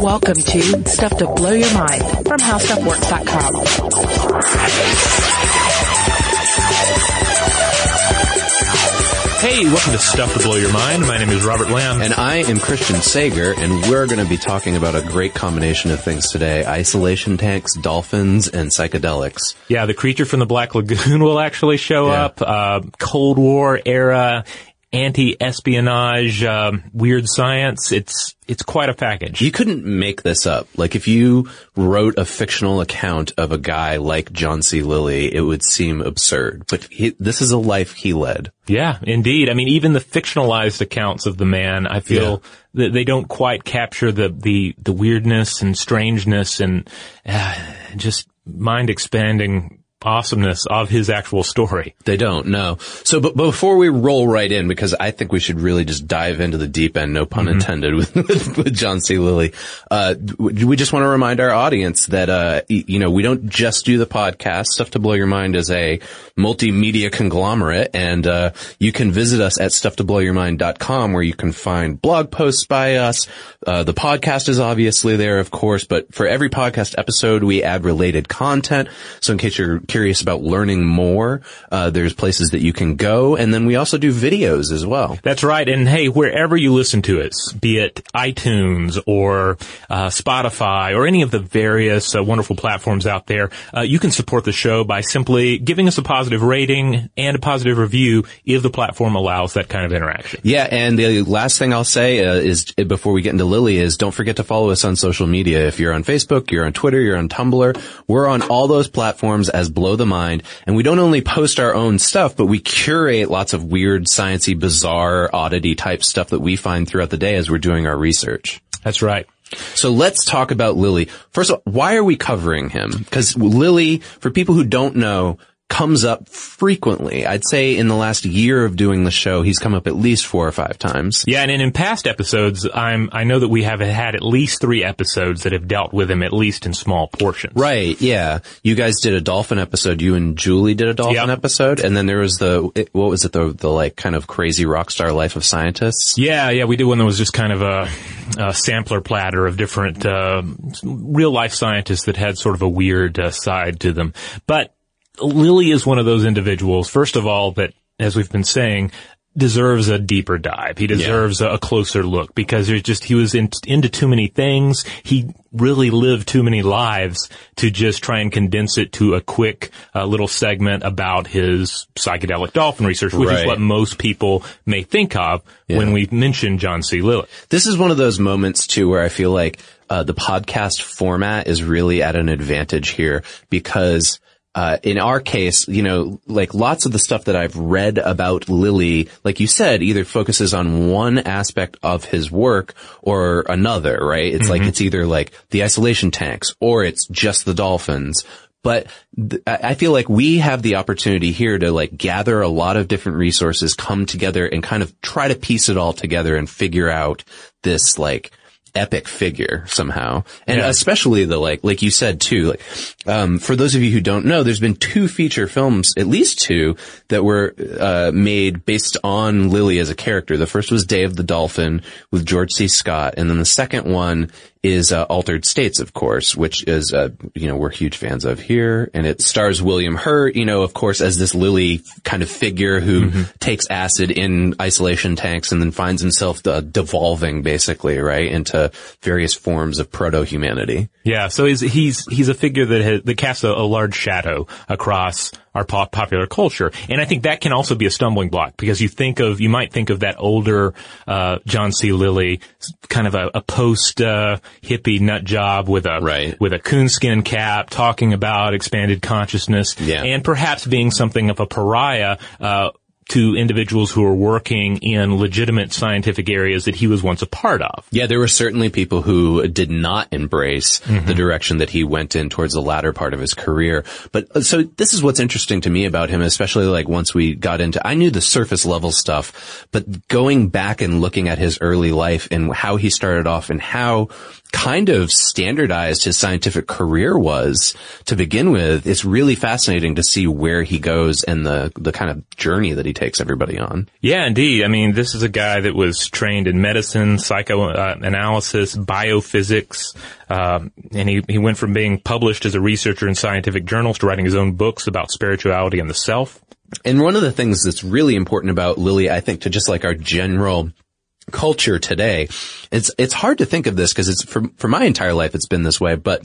Welcome to Stuff to Blow Your Mind from HowStuffWorks.com. Hey, welcome to Stuff to Blow Your Mind. My name is Robert Lamb. And I am Christian Sager, and we're going to be talking about a great combination of things today. Isolation tanks, dolphins, and psychedelics. Yeah, the creature from the Black Lagoon will actually show yeah. up. Uh, Cold War era anti-espionage, um, weird science. It's it's quite a package. You couldn't make this up. Like if you wrote a fictional account of a guy like John C. Lilly, it would seem absurd. But he, this is a life he led. Yeah, indeed. I mean, even the fictionalized accounts of the man, I feel yeah. that they don't quite capture the the the weirdness and strangeness and uh, just mind expanding awesomeness of his actual story. They don't, no. So, but, but before we roll right in, because I think we should really just dive into the deep end, no pun mm-hmm. intended, with, with, John C. Lilly, uh, we just want to remind our audience that, uh, you know, we don't just do the podcast. Stuff to Blow Your Mind is a multimedia conglomerate, and, uh, you can visit us at stufftoblowyourmind.com where you can find blog posts by us. Uh, the podcast is obviously there, of course, but for every podcast episode, we add related content. So in case you're curious about learning more, uh, there's places that you can go. And then we also do videos as well. That's right. And hey, wherever you listen to us, be it iTunes or uh, Spotify or any of the various uh, wonderful platforms out there, uh, you can support the show by simply giving us a positive rating and a positive review if the platform allows that kind of interaction. Yeah. And the last thing I'll say uh, is before we get into Lilly is don't forget to follow us on social media. If you're on Facebook, you're on Twitter, you're on Tumblr, we're on all those platforms as blow the mind. And we don't only post our own stuff, but we curate lots of weird, sciency, bizarre, oddity type stuff that we find throughout the day as we're doing our research. That's right. So let's talk about Lilly. First of all, why are we covering him? Because Lilly, for people who don't know, comes up frequently. I'd say in the last year of doing the show, he's come up at least four or five times. Yeah, and in, past episodes, I'm I know that we have had at least three episodes that have dealt with him at least in small portions. Right. Yeah. You guys did a dolphin episode. You and Julie did a dolphin yep. episode, and then there was the what was it the the like kind of crazy rock star life of scientists. Yeah, yeah. We did one that was just kind of a, a sampler platter of different uh, real life scientists that had sort of a weird uh, side to them, but Lilly is one of those individuals, first of all, that, as we've been saying, deserves a deeper dive. He deserves yeah. a, closer look because there's just, he was in, into too many things. He really lived too many lives to just try and condense it to a quick uh, little segment about his psychedelic dolphin research, which right. is what most people may think of yeah. when we mention John C. Lilly. This is one of those moments too where I feel like uh, the podcast format is really at an advantage here because uh, in our case, you know, like lots of the stuff that I've read about Lilly, like you said, either focuses on one aspect of his work or another, right? It's mm-hmm. like, it's either like the isolation tanks or it's just the dolphins. But th- I feel like we have the opportunity here to like gather a lot of different resources, come together and kind of try to piece it all together and figure out this like, epic figure somehow. And yeah. especially the like, like you said too, like, um, for those of you who don't know, there's been two feature films, at least two, that were, uh, made based on Lilly as a character. The first was Day of the Dolphin with George C. Scott. And then the second one is uh, Altered States, of course, which is uh, you know we're huge fans of here, and it stars William Hurt, you know, of course, as this Lilly kind of figure who mm-hmm. takes acid in isolation tanks and then finds himself uh, devolving, basically, right, into various forms of proto humanity. Yeah, so he's he's he's a figure that has, that casts a, a large shadow across our pop popular culture. And I think that can also be a stumbling block because you think of, you might think of that older, uh, John C. Lilly, kind of a, a post, uh, hippie nut job with a, right. with a coonskin cap talking about expanded consciousness yeah. and perhaps being something of a pariah, uh, to individuals who are working in legitimate scientific areas that he was once a part of. Yeah, there were certainly people who did not embrace mm-hmm. the direction that he went in towards the latter part of his career. But uh, so this is what's interesting to me about him, especially like once we got into, I knew the surface level stuff, but going back and looking at his early life and how he started off and how kind of standardized his scientific career was to begin with, it's really fascinating to see where he goes and the, the kind of journey that he takes everybody on. Yeah, indeed. I mean, this is a guy that was trained in medicine, psychoanalysis, biophysics, um, and he, he went from being published as a researcher in scientific journals to writing his own books about spirituality and the self. And one of the things that's really important about Lilly, I think, to just like our general culture today, it's it's hard to think of this because it's for for my entire life it's been this way, but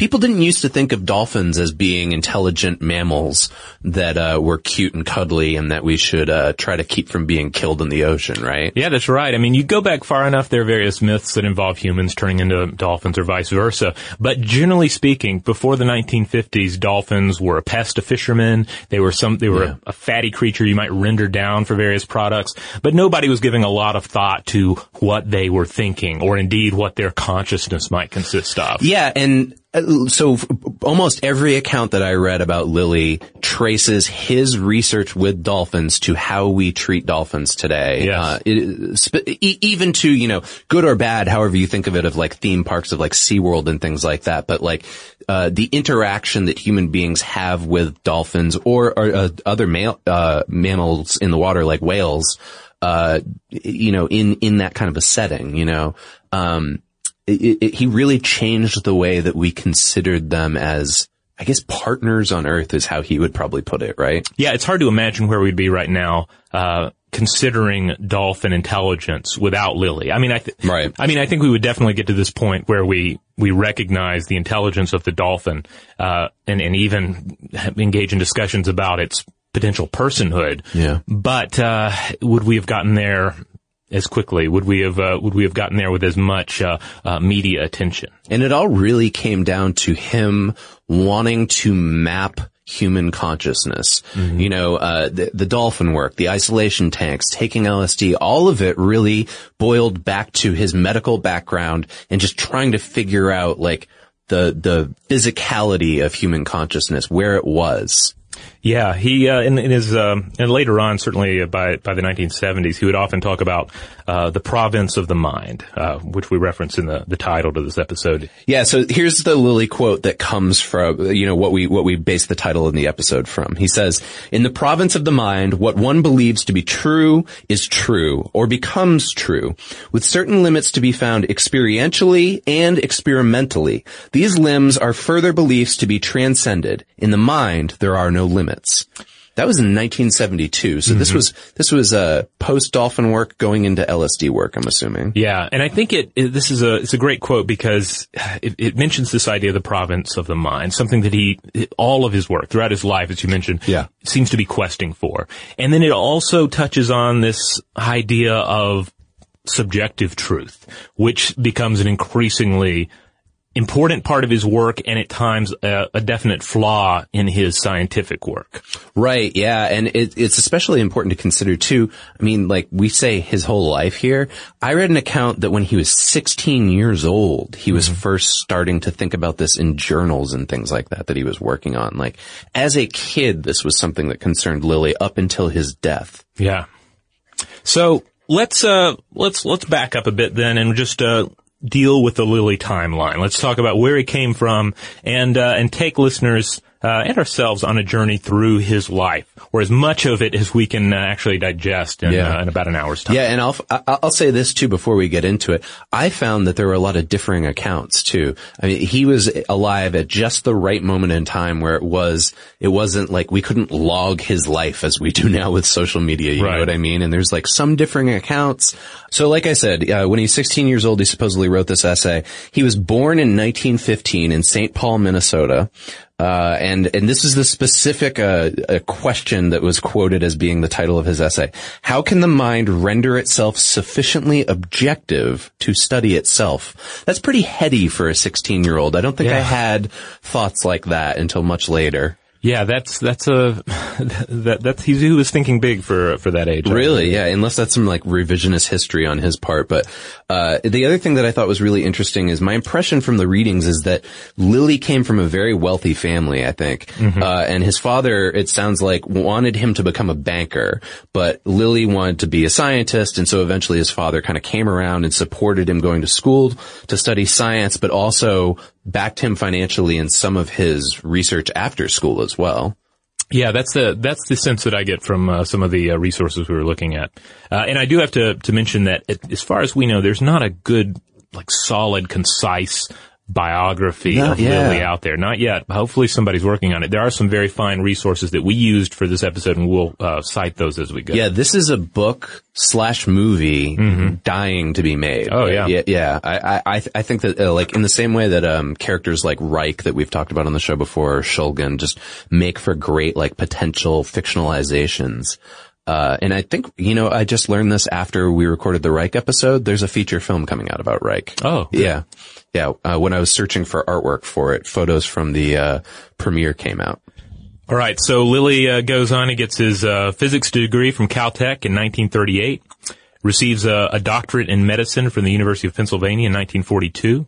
people didn't used to think of dolphins as being intelligent mammals that uh, were cute and cuddly and that we should uh, try to keep from being killed in the ocean, right? Yeah, that's right. I mean, you go back far enough, there are various myths that involve humans turning into dolphins or vice versa. But generally speaking, before the 1950s, dolphins were a pest to fishermen. They were some, they were Yeah. a, a fatty creature you might render down for various products. But nobody was giving a lot of thought to what they were thinking or indeed what their consciousness might consist of. Yeah, and so almost every account that I read about Lilly traces his research with dolphins to how we treat dolphins today. Yes. Uh, it, even to, you know, good or bad, however you think of it, of like theme parks of like SeaWorld and things like that. But like, uh, the interaction that human beings have with dolphins or, or uh, other ma- uh, mammals in the water like whales, uh, you know, in, in that kind of a setting, you know, um, it, it, he really changed the way that we considered them as, I guess, partners on Earth is how he would probably put it, right? Yeah, it's hard to imagine where we'd be right now, uh, considering dolphin intelligence without Lilly. I mean, I, th- Right. I mean, I think we would definitely get to this point where we, we recognize the intelligence of the dolphin, uh, and, and even engage in discussions about its potential personhood. Yeah. But, uh, would we have gotten there as quickly? Would we have, uh, would we have gotten there with as much, uh, uh, media attention? And it all really came down to him wanting to map human consciousness. You know, uh, the, the dolphin work, the isolation tanks, taking LSD, all of it really boiled back to his medical background and just trying to figure out like the, the physicality of human consciousness, where it was. Yeah, he uh, in, in his um, and later on, certainly by by the 1970s, he would often talk about uh, the province of the mind, uh, which we reference in the the title to this episode. Yeah, so here's the Lilly quote that comes from, you know, what we, what we base the title in the episode from. He says, in the province of the mind, what one believes to be true is true, or becomes true, with certain limits to be found experientially and experimentally. These limbs are further beliefs to be transcended. In the mind, there are no limits. That was in 1972. So this was, this was, uh, post dolphin work going into LSD work, I'm assuming. Yeah, and I think it, it this is a it's a great quote because it, it mentions this idea of the province of the mind, something that he all of his work throughout his life, as you mentioned, Yeah. seems to be questing for, and then it also touches on this idea of subjective truth, which becomes an increasingly important part of his work and at times a, a definite flaw in his scientific work. Right, yeah, and it, it's especially important to consider too. I mean, like we say his whole life here. I read an account that when he was 16 years old, he was first starting to think about this in journals and things like that that he was working on. Like as a kid, this was something that concerned Lilly up until his death. Yeah. So let's uh let's let's back up a bit then and just uh deal with the Lilly timeline. Let's talk about where he came from and uh, and take listeners uh, and ourselves on a journey through his life, or as much of it as we can uh, actually digest in, Yeah. uh, in about an hour's time. Yeah, and I'll I'll say this too before we get into it. I found that there were a lot of differing accounts too. I mean, he was alive at just the right moment in time where it was it wasn't like we couldn't log his life as we do now with social media. You Right. know what I mean? And there's like some differing accounts. So, like I said, uh, when he's 16 years old, he supposedly wrote this essay. He was born in 1915 in St. Paul, Minnesota. Uh, and, and this is the specific, uh, question that was quoted as being the title of his essay. How can the mind render itself sufficiently objective to study itself? That's pretty heady for a 16 year old. I don't think I had thoughts like that until much later. Yeah, that's that's a that that's he's, he was thinking big for for that age. Really? Yeah. Unless that's some like revisionist history on his part. But, uh, the other thing that I thought was really interesting is my impression from the readings is that Lilly came from a very wealthy family, I think. Uh, and his father, it sounds like wanted him to become a banker, but Lilly wanted to be a scientist. And so eventually his father kind of came around and supported him going to school to study science, but also backed him financially in some of his research after school as well. Yeah, that's the that's the sense that I get from uh, some of the uh, resources we were looking at, uh, and I do have to to mention that it, as far as we know, there's not a good like solid, concise biography No, of yeah. Lilly out there. Not yet. Hopefully, somebody's working on it. There are some very fine resources that we used for this episode, and we'll uh, cite those as we go. Yeah, this is a book slash movie dying to be made. Mm-hmm. Oh, yeah. yeah, yeah. I, I, I think that uh, like in the same way that um characters like Reich that we've talked about on the show before, or Shulgin, just make for great like potential fictionalizations. Uh, and I think, you know, I just learned this after we recorded the Reich episode. There's a feature film coming out about Reich. Oh, good. yeah. Yeah. Uh, when I was searching for artwork for it, photos from the, uh, premiere came out. All right. So Lilly uh, goes on. He gets his uh, physics degree from Caltech in 1938. Receives a, a doctorate in medicine from the University of Pennsylvania in 1942.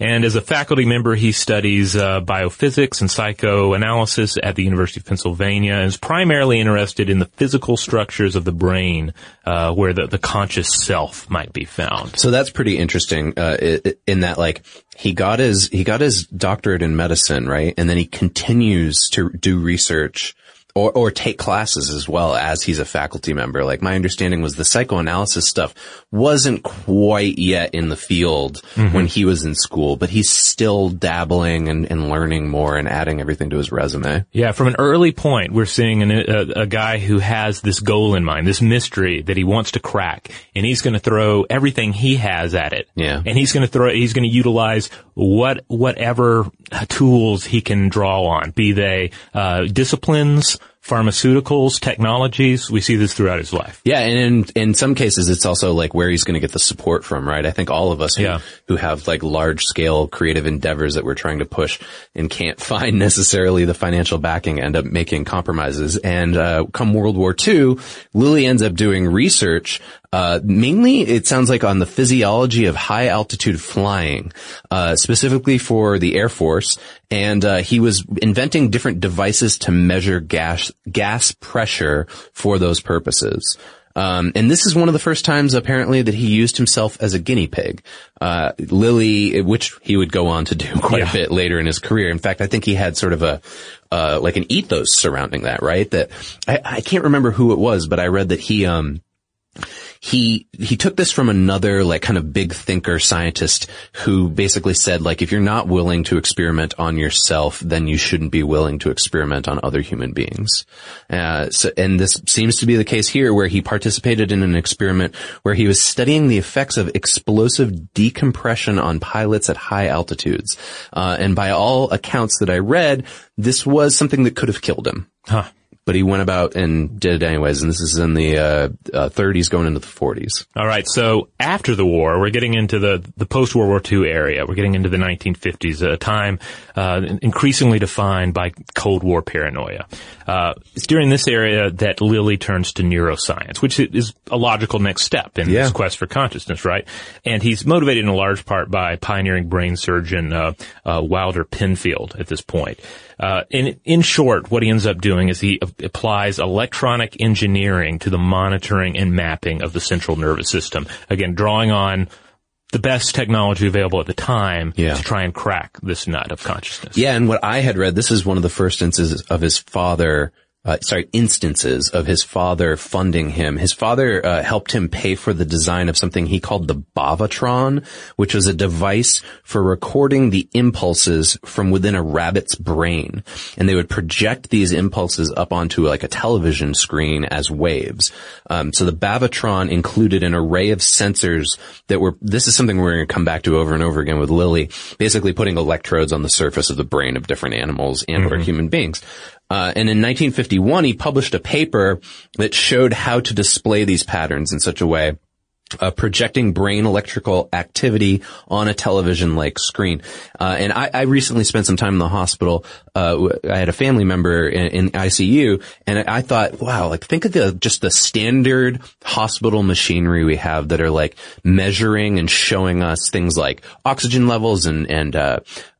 And as a faculty member, he studies uh, biophysics and psychoanalysis at the University of Pennsylvania and is primarily interested in the physical structures of the brain, uh, where the, the conscious self might be found. So that's pretty interesting, uh, in that like, he got his, he got his doctorate in medicine, right? And then he continues to do research or, or take classes as well as he's a faculty member. Like my understanding was the psychoanalysis stuff wasn't quite yet in the field mm-hmm. when he was in school, but he's still dabbling and, and learning more and adding everything to his resume. Yeah, from an early point, we're seeing an, a, a guy who has this goal in mind, this mystery that he wants to crack, and he's going to throw everything he has at it. Yeah. and he's going to throw, he's going to utilize what whatever tools he can draw on, be they uh, disciplines, pharmaceuticals, technologies. We see this throughout his life. Yeah, and in in some cases, it's also like where he's going to get the support from, right? I think all of us who, Yeah. who have like large scale creative endeavors that we're trying to push and can't find necessarily the financial backing end up making compromises. And uh, come World War II, Lilly ends up doing research. Uh, mainly, it sounds like on the physiology of high altitude flying, uh, specifically for the Air Force. And uh, he was inventing different devices to measure gas gas pressure for those purposes. Um, and this is one of the first times apparently that he used himself as a guinea pig. Uh, Lilly, which he would go on to do quite Yeah. a bit later in his career. In fact, I think he had sort of a, uh, like an ethos surrounding that, right? That I, I can't remember who it was, but I read that he, um, he he took this from another like kind of big thinker scientist who basically said like if you're not willing to experiment on yourself then you shouldn't be willing to experiment on other human beings. Uh, so and this seems to be the case here where he participated in an experiment where he was studying the effects of explosive decompression on pilots at high altitudes. Uh, and by all accounts that I read this was something that could have killed him. Huh. But he went about and did it anyways. And this is in the uh, uh, 30s going into the 40s. All right. So after the war, we're getting into the, the post World War II area. We're getting into the 1950s, a time uh, increasingly defined by Cold War paranoia. Uh, it's during this area that Lilly turns to neuroscience, which is a logical next step in Yeah. his quest for consciousness, right? And he's motivated in a large part by pioneering brain surgeon uh, uh, Wilder Penfield at this point. Uh, in in short, what he ends up doing is he applies electronic engineering to the monitoring and mapping of the central nervous system. Again, drawing on the best technology available at the time Yeah. to try and crack this nut of consciousness. Yeah, and what I had read, this is one of the first instances of his father. Uh, sorry, instances of his father funding him. His father uh, helped him pay for the design of something he called the Bavatron, which was a device for recording the impulses from within a rabbit's brain, and they would project these impulses up onto like a television screen as waves. Um, so the Bavatron included an array of sensors that were. This is something we're going to come back to over and over again with Lilly, Basically, putting electrodes on the surface of the brain of different animals and or human beings. Uh, and in 1951, he published a paper that showed how to display these patterns in such a way uh, projecting brain electrical activity on a television-like screen. Uh, and I, I recently spent some time in the hospital. Uh, I had a family member in, in ICU, and I thought, wow, like think of the just the standard hospital machinery we have that are like measuring and showing us things like oxygen levels and and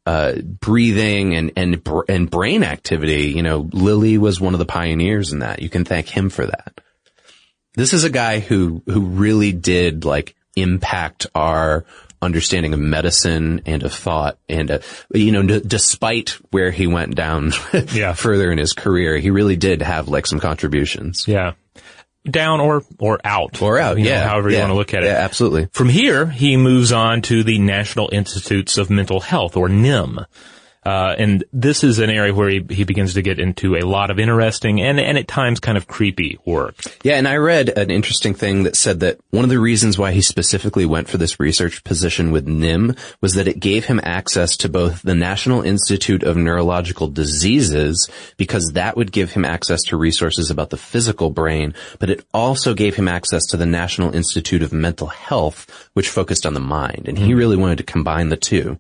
uh, breathing and and br- and brain activity. You know, Lilly was one of the pioneers in that. You can thank him for that this is a guy who who really did like impact our understanding of medicine and of thought. And, uh, you know, d- despite where he went down Yeah. further in his career, he really did have like some contributions. Yeah. Down or, or out. Or out, You know, yeah. however you Yeah. want to look at it. Yeah, absolutely. From here, he moves on to the National Institutes of Mental Health, or NIM. Uh, and this is an area where he, he begins to get into a lot of interesting and, and at times kind of creepy work. Yeah, and I read an interesting thing that said that one of the reasons why he specifically went for this research position with NIM was that it gave him access to both the National Institute of Neurological Diseases, because that would give him access to resources about the physical brain, but it also gave him access to the National Institute of Mental Health, which focused on the mind. And he really wanted to combine the two.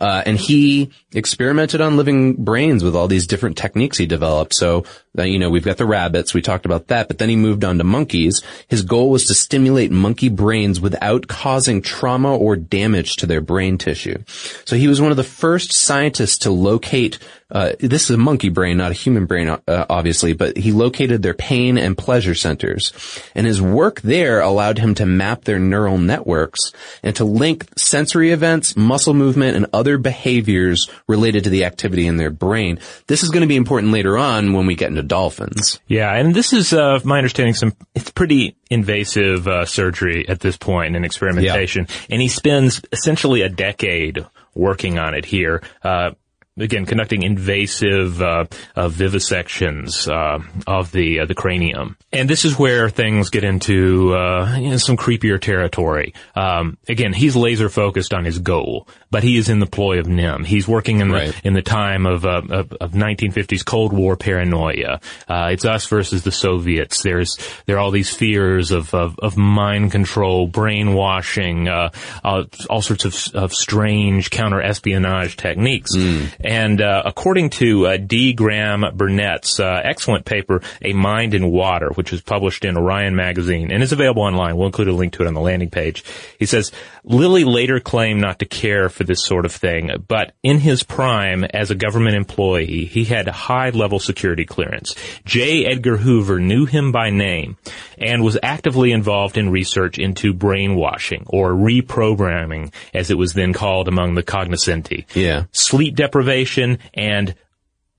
Uh, and he experimented on living brains with all these different techniques he developed. So, uh, you know, we've got the rabbits. We talked about that, but then he moved on to monkeys. His goal was to stimulate monkey brains without causing trauma or damage to their brain tissue. So he was one of the first scientists to locate, uh, this is a monkey brain, not a human brain, uh, obviously, but he located their pain and pleasure centers. And his work there allowed him to map their neural networks and to link sensory events, muscle movement, and other behaviors related to the activity in their brain. This is going to be important later on when we get into dolphins. Yeah, and this is, uh, my understanding, some it's pretty invasive uh, surgery at this point in experimentation, and he spends essentially a decade working on it here. Uh, again, conducting invasive uh, uh, vivisections uh, of the uh, the cranium, and this is where things get into uh, you know, some creepier territory. Um, again, he's laser focused on his goal, but he is in the ploy of NIM. He's working in the Right. in the time of, uh, of, of 1950s Cold War paranoia. Uh, it's us versus the Soviets. There's there are all these fears of of, of mind control, brainwashing, uh, uh, all sorts of of strange counter espionage techniques. And uh, according to uh, D. Graham Burnett's uh, excellent paper, "A Mind in Water," which was published in Orion magazine and is available online, we'll include a link to it on the landing page. He says Lilly later claimed not to care for this sort of thing, but in his prime as a government employee, he had high level security clearance. J. Edgar Hoover knew him by name and was actively involved in research into brainwashing or reprogramming, as it was then called among the cognoscenti. Yeah. Sleep deprivation and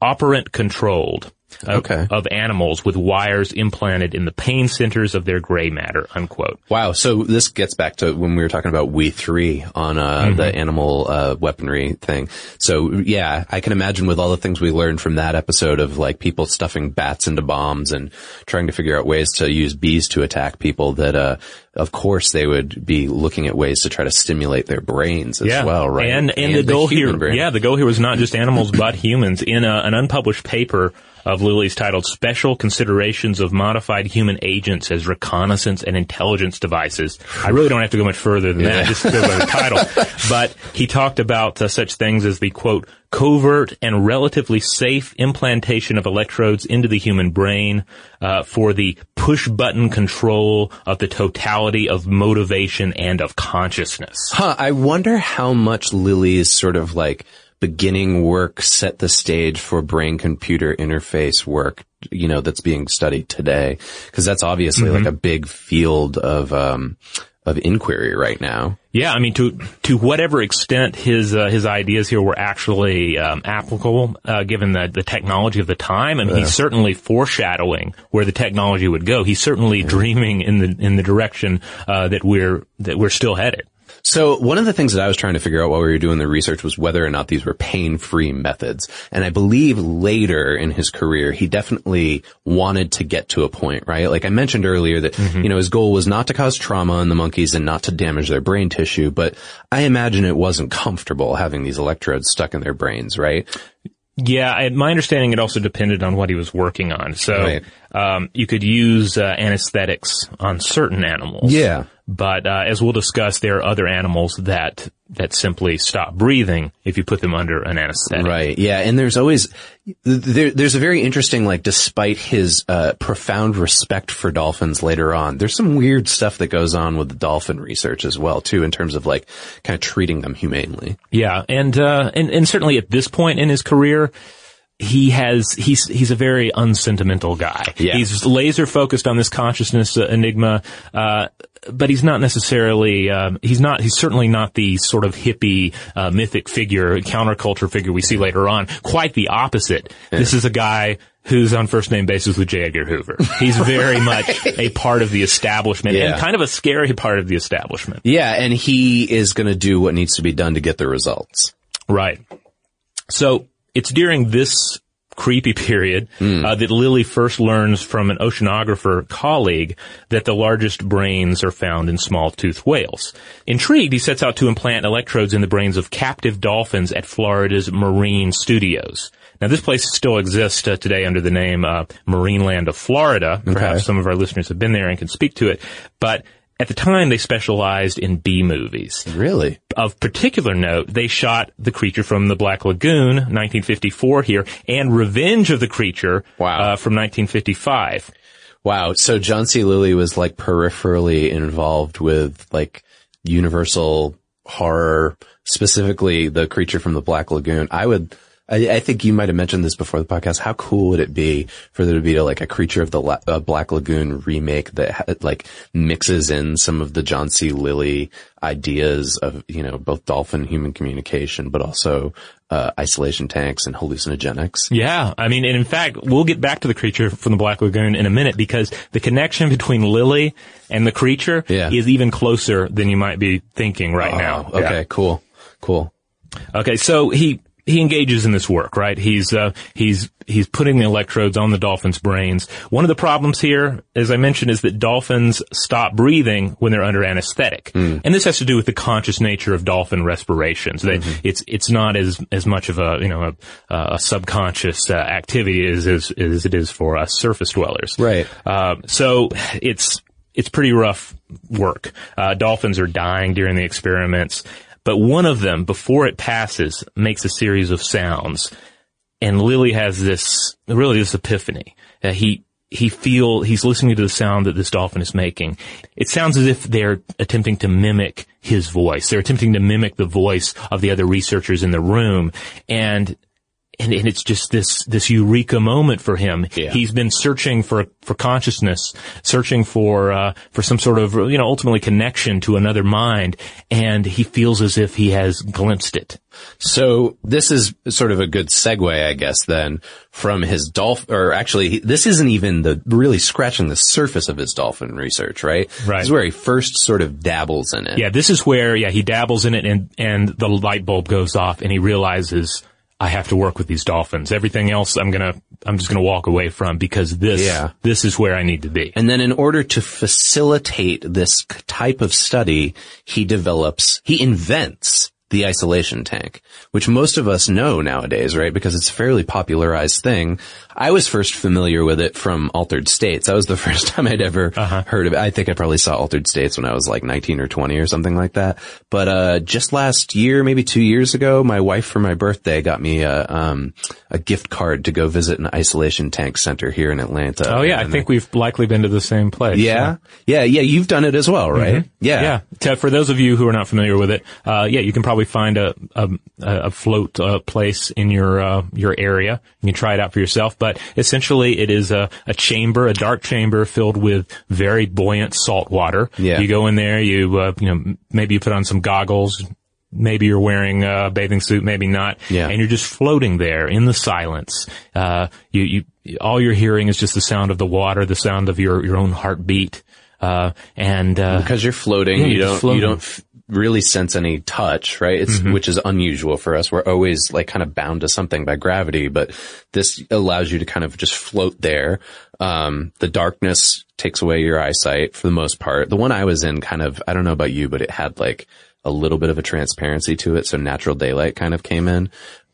operant controlled. Of, Okay. of animals with wires implanted in the pain centers of their gray matter, unquote. Wow. So this gets back to when we were talking about We Three on uh, the animal uh, weaponry thing. So yeah, I can imagine with all the things we learned from that episode of like people stuffing bats into bombs and trying to figure out ways to use bees to attack people that, uh, of course they would be looking at ways to try to stimulate their brains as well, right? And, and, the goal here, brain. yeah, the goal here was not just animals but humans. In a, an unpublished paper of Lilly's titled "Special Considerations of Modified Human Agents as Reconnaissance and Intelligence Devices," I really don't have to go much further than that, just go by the title. But he talked about uh, such things as the quote covert and relatively safe implantation of electrodes into the human brain uh, for the push button control of the totality of motivation and of consciousness. Huh, I wonder how much Lilly's sort of like beginning work set the stage for brain computer interface work, you know, that's being studied today. Cause that's obviously like a big field of, um, of inquiry right now. Yeah, I mean, to to whatever extent his uh, his ideas here were actually um, applicable, uh, given the the technology of the time, I and he's certainly foreshadowing where the technology would go. He's certainly dreaming in the in the direction uh, that we're that we're still headed. So one of the things that I was trying to figure out while we were doing the research was whether or not these were pain-free methods. And I believe later in his career, he definitely wanted to get to a point, right? Like I mentioned earlier that, you know, his goal was not to cause trauma in the monkeys and not to damage their brain tissue, but I imagine it wasn't comfortable having these electrodes stuck in their brains, right? Yeah, I, my understanding it also depended on what he was working on. So Right. um, you could use uh, anesthetics on certain animals. Yeah. But uh, as we'll discuss, there are other animals that that simply stop breathing if you put them under an anesthetic. Right. Yeah. And there's always, there, there's a very interesting, like, despite his, uh, profound respect for dolphins later on, there's some weird stuff that goes on with the dolphin research as well, too, in terms of like kind of treating them humanely. Yeah, and uh, and and certainly at this point in his career, he has he's he's a very unsentimental guy. Yeah. He's laser focused on this consciousness uh, enigma. Uh, but he's not necessarily, um, he's not, he's certainly not the sort of hippie, uh, mythic figure, counterculture figure we see later on. Quite the opposite. This is a guy who's on first name basis with J. Edgar Hoover. He's very much a part of the establishment Yeah. and kind of a scary part of the establishment. Yeah, and he is going to do what needs to be done to get the results. Right. So it's during this creepy period Hmm. uh, that Lilly first learns from an oceanographer colleague that the largest brains are found in small-toothed whales. Intrigued, he sets out to implant electrodes in the brains of captive dolphins at Florida's Marine Studios. Now, this place still exists uh, today under the name uh, Marineland of Florida. Perhaps some of our listeners have been there and can speak to it. But at the time, they specialized in B movies Really? of particular note, they shot The Creature from the Black Lagoon, 1954 here, and Revenge of the Creature Wow. uh, from 1955. Wow. So John C. Lilly was like peripherally involved with like universal horror, specifically the creature from the Black Lagoon. I would, I, I think you might have mentioned this before the podcast. How cool would it be for there to be like a creature of the La- uh, Black Lagoon remake that ha- like mixes in some of the John C. Lilly ideas of, you know, both dolphin human communication, but also, uh, isolation tanks and hallucinogenics. Yeah, I mean, and in fact, we'll get back to The Creature from the Black Lagoon in a minute because the connection between Lilly and the creature Yeah. is even closer than you might be thinking right now. Oh, okay. Yeah. Cool. Cool. Okay, so he he engages in this work, right? He's uh, he's he's putting the electrodes on the dolphins' brains. One of the problems here, as I mentioned, is that dolphins stop breathing when they're under anesthetic, and this has to do with the conscious nature of dolphin respirations. They, It's it's not as as much of a you know a, a subconscious uh, activity as, as as it is for us surface dwellers. Right. Uh, so it's it's pretty rough work. Uh, dolphins are dying during the experiments, but one of them, before it passes, makes a series of sounds, and Lilly has this really this epiphany. Uh, he he feel he's listening to the sound that this dolphin is making. It sounds as if they're attempting to mimic his voice. They're attempting to mimic the voice of the other researchers in the room, and and, and it's just this this eureka moment for him. Yeah. He's been searching for for consciousness, searching for uh, for some sort of you know ultimately connection to another mind, and he feels as if he has glimpsed it. So this is sort of a good segue, I guess, then from his dolphin, or actually, this isn't even the really scratching the surface of his dolphin research, right? Right. This is where he first sort of dabbles in it. Yeah, this is where yeah he dabbles in it, and and the light bulb goes off, and he realizes. I have to work with these dolphins. Everything else I'm gonna, I'm just gonna walk away from because this, Yeah. this is where I need to be. And then in order to facilitate this type of study, he develops, he invents the isolation tank, which most of us know nowadays, right? Because it's a fairly popularized thing. I was first familiar with it from Altered States. That was the first time I'd ever heard of it. I think I probably saw Altered States when I was like 19 or 20 or something like that. But, uh, just last year, maybe two years ago, my wife for my birthday got me a, um, a gift card to go visit an isolation tank center here in Atlanta. Oh yeah, I think we've likely been to the same place. yeah. Yeah. Yeah. You've done it as well, right? Yeah. Yeah. To, for those of you who are not familiar with it, uh, yeah, you can probably find a a, a float uh, place in your uh, your area. You can try it out for yourself. But essentially, it is a, a chamber, a dark chamber filled with very buoyant salt water. Yeah. You go in there. You uh, you know maybe you put on some goggles. Maybe you're wearing a bathing suit, maybe not, Yeah. and you're just floating there in the silence. Uh, you, you, all you're hearing is just the sound of the water, the sound of your, your own heartbeat, uh, and, uh, Because you're floating, Yeah, you don't, floating. you don't really sense any touch, right? It's, which is unusual for us. We're always like kind of bound to something by gravity, but this allows you to kind of just float there. Um, the darkness takes away your eyesight for the most part. The one I was in kind of, I don't know about you, but it had like a little bit of a transparency to it. So natural daylight kind of came in.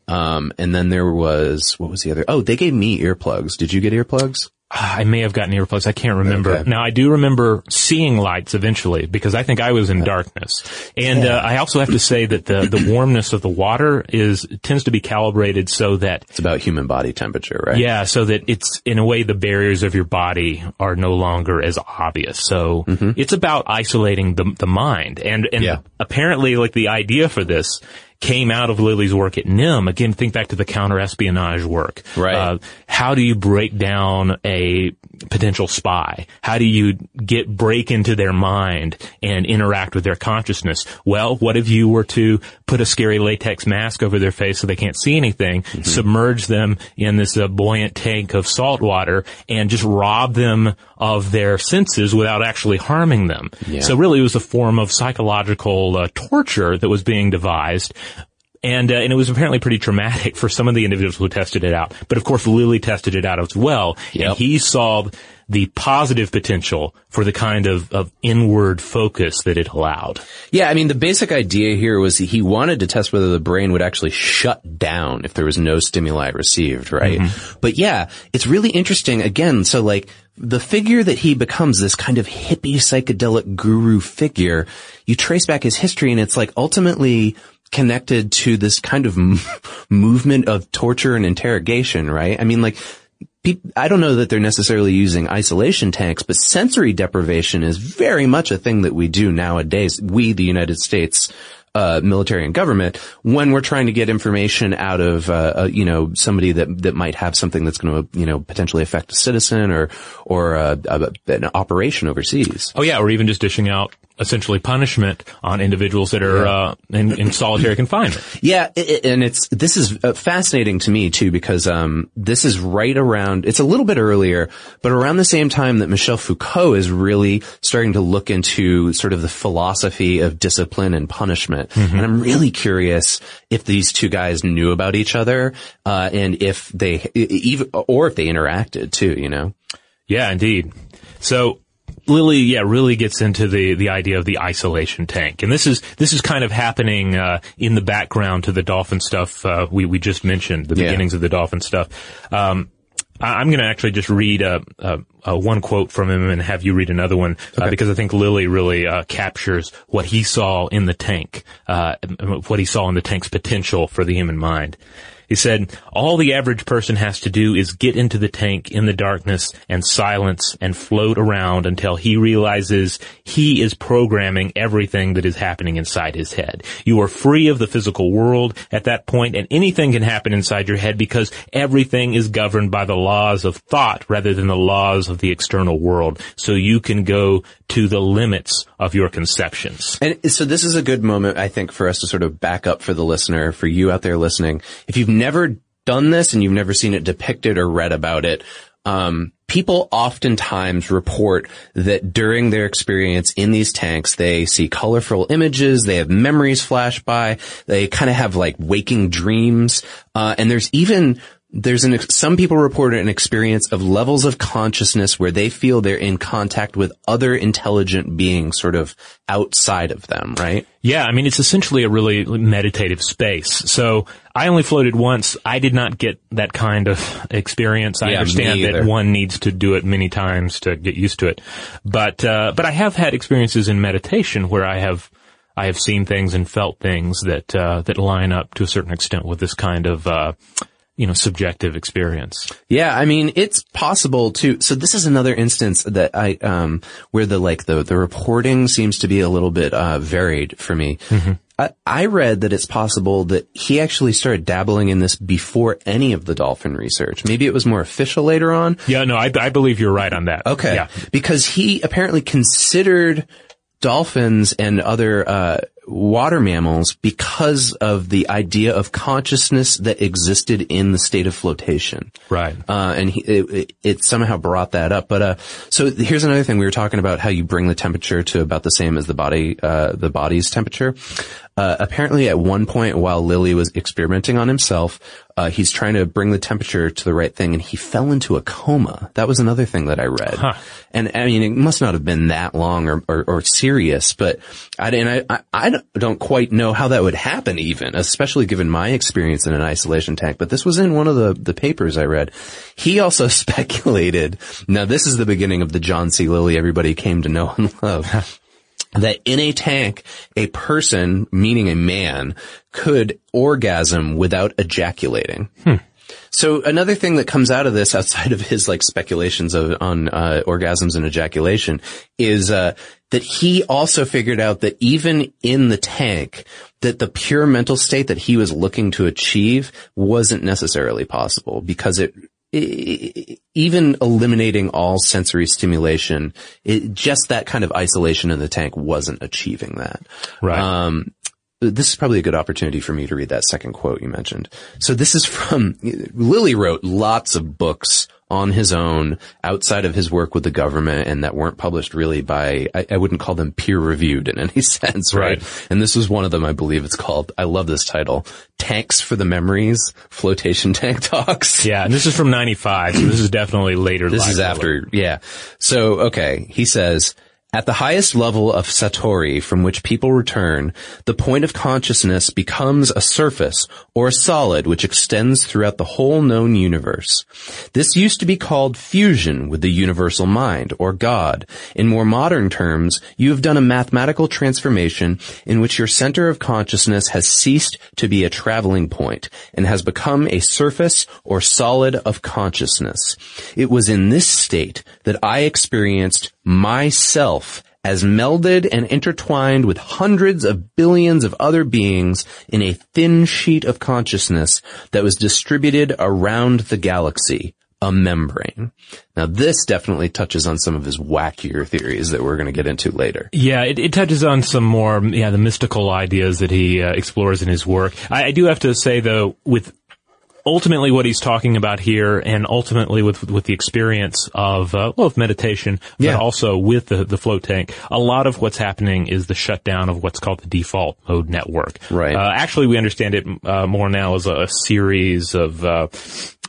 Um, and then there was, what was the other? Oh, they gave me earplugs. Did you get earplugs? I may have gotten earplugs. I can't remember. Okay. Now I do remember seeing lights eventually because I think I was in darkness. And uh, I also have to say that the the warmness of the water is tends to be calibrated so that It's about human body temperature, right? yeah, so that it's in a way the barriers of your body are no longer as obvious. So it's about isolating the the mind. And and Yeah. apparently like the idea for this came out of Lilly's work at NIM. Again, think back to the counter-espionage work. Right. Uh, how do you break down a potential spy? How do you get break into their mind and interact with their consciousness? Well, what if you were to put a scary latex mask over their face so they can't see anything, Mm-hmm. submerge them in this uh, buoyant tank of salt water, and just rob them of their senses without actually harming them? Yeah. So really, it was a form of psychological uh, torture that was being devised. And, uh, and it was apparently pretty traumatic for some of the individuals who tested it out. But of course, Lilly tested it out as well. Yep. And he saw the positive potential for the kind of, of inward focus that it allowed. Yeah, I mean, the basic idea here was he wanted to test whether the brain would actually shut down if there was no stimuli received, right? But yeah, it's really interesting. Again, so like, the figure that he becomes, this kind of hippie psychedelic guru figure, you trace back his history and it's like ultimately connected to this kind of movement of torture and interrogation, right? I mean, like, I don't know that they're necessarily using isolation tanks, but sensory deprivation is very much a thing that we do nowadays. We, the United States, uh, military and government, when we're trying to get information out of, uh, uh, you know, somebody that, that might have something that's going to, you know, potentially affect a citizen or, or, uh, an operation overseas. Oh yeah, or even just dishing out essentially punishment on individuals that are, uh, in, in solitary confinement. Yeah, and it's this is uh, fascinating to me too because um, this is right around. It's a little bit earlier, but around the same time that Michel Foucault is really starting to look into sort of the philosophy of discipline and punishment. And I'm really curious if these two guys knew about each other uh, and if they even or if they interacted too. You know. Yeah, indeed. So Lilly, yeah, really gets into the the idea of the isolation tank, and this is this is kind of happening uh, in the background to the dolphin stuff uh, we we just mentioned, the Yeah. beginnings of the dolphin stuff. Um, I- I'm going to actually just read uh, uh, uh, one quote from him and have you read another one uh, because I think Lilly really uh, captures what he saw in the tank, uh, what he saw in the tank's potential for the human mind. He said, all the average person has to do is get into the tank in the darkness and silence and float around until he realizes he is programming everything that is happening inside his head. You are free of the physical world at that point and anything can happen inside your head because everything is governed by the laws of thought rather than the laws of the external world. So you can go to the limits of your conceptions. And so this is a good moment, I think, for us to sort of back up for the listener, for you out there listening. If you've never done this and you've never seen it depicted or read about it, um, people oftentimes report that during their experience in these tanks, they see colorful images, they have memories flash by, they kind of have like waking dreams, uh, and there's even there's an, some people report an experience of levels of consciousness where they feel they're in contact with other intelligent beings sort of outside of them, right? Yeah, I mean, it's essentially a really meditative space. So I only floated once. I did not get that kind of experience. I Yeah, understand that one needs to do it many times to get used to it. But, uh, but I have had experiences in meditation where I have, I have seen things and felt things that, uh, that line up to a certain extent with this kind of, uh, you know, subjective experience. Yeah, I mean, it's possible to, so this is another instance that I, um, where the, like, the, the reporting seems to be a little bit, uh, varied for me. I, I read that it's possible that he actually started dabbling in this before any of the dolphin research. Maybe it was more official later on. Yeah, no, I, I believe you're right on that. Okay. Yeah. Because he apparently considered dolphins and other uh, water mammals because of the idea of consciousness that existed in the state of flotation. Right. Uh, and he, it, it, it somehow brought that up. But uh, so here's another thing: we were talking about how you bring the temperature to about the same as the body, uh, the body's temperature. Uh, apparently, at one point while Lilly was experimenting on himself, uh, he's trying to bring the temperature to the right thing, and he fell into a coma. That was another thing that I read. And I mean, it must not have been that long or, or, or serious, but I, and I, I, don't quite know how that would happen even, especially given my experience in an isolation tank. But this was in one of the, the papers I read. He also speculated, now this is the beginning of the John C. Lilly everybody came to know and love. that in a tank, a person, meaning a man, could orgasm without ejaculating. So another thing that comes out of this, outside of his like speculations of, on uh, orgasms and ejaculation, is uh, that he also figured out that even in the tank, that the pure mental state that he was looking to achieve wasn't necessarily possible because it even eliminating all sensory stimulation, it, just that kind of isolation in the tank wasn't achieving that. Right. Um, this is probably a good opportunity for me to read that second quote you mentioned. So this is from, Lilly wrote lots of books on his own outside of his work with the government and that weren't published really by, I, I wouldn't call them peer reviewed in any sense, right? Right. And this was one of them, I believe it's called, I love this title, Tanks for the Memories, Flotation Tank Talks. Yeah, and this is from 95, so this is definitely later. This life is after, yeah. So, okay, he says, at the highest level of Satori from which people return, the point of consciousness becomes a surface or a solid which extends throughout the whole known universe. This used to be called fusion with the universal mind or God. In more modern terms, you have done a mathematical transformation in which your center of consciousness has ceased to be a traveling point and has become a surface or solid of consciousness. It was in this state that I experienced myself as melded and intertwined with hundreds of billions of other beings in a thin sheet of consciousness that was distributed around the galaxy, a membrane. Now this definitely touches on some of his wackier theories that we're going to get into later. Yeah, it, it touches on some more, yeah, the mystical ideas that he uh, explores in his work. I, I do have to say though, with ultimately what he's talking about here, and ultimately with with the experience of uh, well, of meditation, but Yeah. also with the the float tank, a lot of what's happening is the shutdown of what's called the default mode network. Right. Uh, actually, we understand it uh, more now as a, a series of.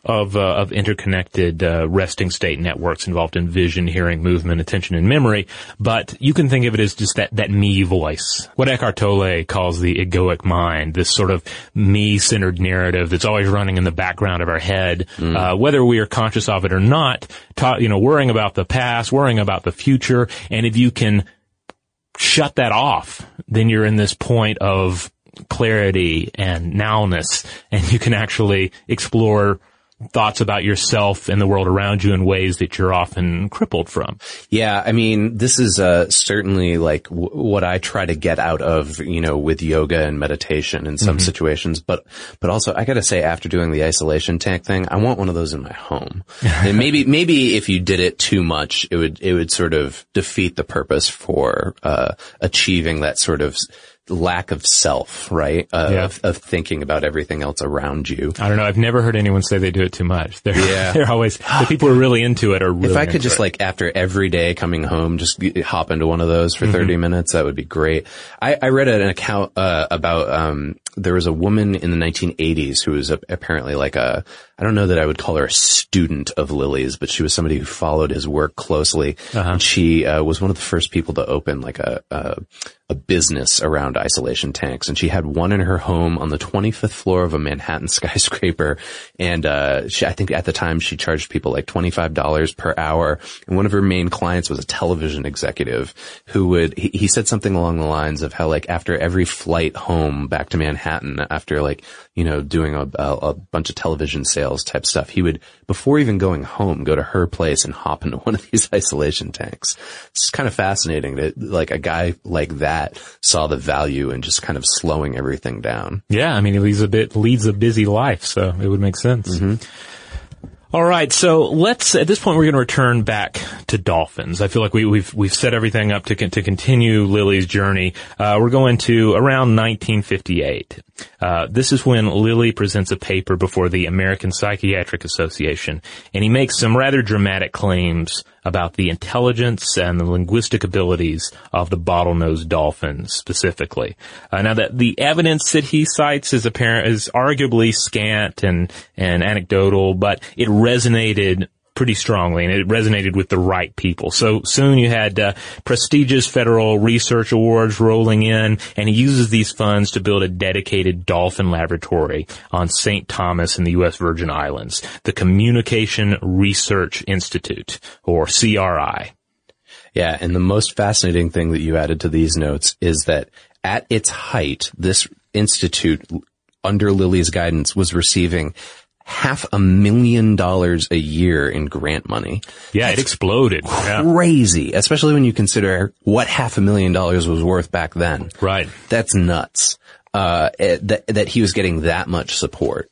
Of, uh, of interconnected uh, resting state networks involved in vision, hearing, movement, attention, and memory. But you can think of it as just that that me voice, what Eckhart Tolle calls the egoic mind, this sort of me-centered narrative that's always running in the background of our head, uh, whether we are conscious of it or not. Ta- you know, worrying about the past, worrying about the future, and if you can shut that off, then you're in this point of clarity and nowness, and you can actually explore thoughts about yourself and the world around you in ways that you're often crippled from. Yeah, I mean, this is uh, certainly like w- what I try to get out of, you know, with yoga and meditation in some situations. But, but also, I got to say, after doing the isolation tank thing, I want one of those in my home. and maybe, maybe if you did it too much, it would, it would sort of defeat the purpose for uh, achieving that sort of lack of self, right? Uh, Yeah. of, of thinking about everything else around you. I don't know. I've never heard anyone say they do it too much. They're, Yeah. they're always, the people who are really into it are really If I could just it. like after every day coming home, just hop into one of those for 30 minutes, that would be great. I, I read an account, uh, about, um, there was a woman in the 1980s who was a, apparently like a, I don't know that I would call her a student of Lilly's, but she was somebody who followed his work closely. And she, uh, was one of the first people to open like a, a, a business around isolation tanks. And she had one in her home on the 25th floor of a Manhattan skyscraper. And, uh, she, I think at the time she charged people like $25 per hour. And one of her main clients was a television executive who would, he, he said something along the lines of how like after every flight home back to Manhattan, after like, you know, doing a, a, a bunch of television sales type stuff, he would, before even going home, go to her place and hop into one of these isolation tanks. It's kind of fascinating that like a guy like that saw the value in just kind of slowing everything down. Yeah, I mean, he leads a bit leads a busy life, so it would make sense. Mm-hmm. All right, so let's at this point we're going to return back to dolphins. I feel like we, we've we've set everything up to to continue Lilly's journey. Uh, we're going to around 1958. Uh, this is when Lilly presents a paper before the American Psychiatric Association, and he makes some rather dramatic claims about the intelligence and the linguistic abilities of the bottlenose dolphins specifically. Uh, now that the evidence that he cites is apparent is arguably scant and and anecdotal, but it resonated pretty strongly and it resonated with the right people. So soon you had uh, prestigious federal research awards rolling in and he uses these funds to build a dedicated dolphin laboratory on St. Thomas in the U.S. Virgin Islands, the Communication Research Institute or CRI. Yeah, and the most fascinating thing that you added to these notes is that at its height, this institute under Lilly's guidance was receiving half a million dollars a year in grant money. Yeah, it exploded. Yeah. Crazy, especially when you consider what half a million dollars was worth back then. Right. That's nuts. Uh, that, that he was getting that much support.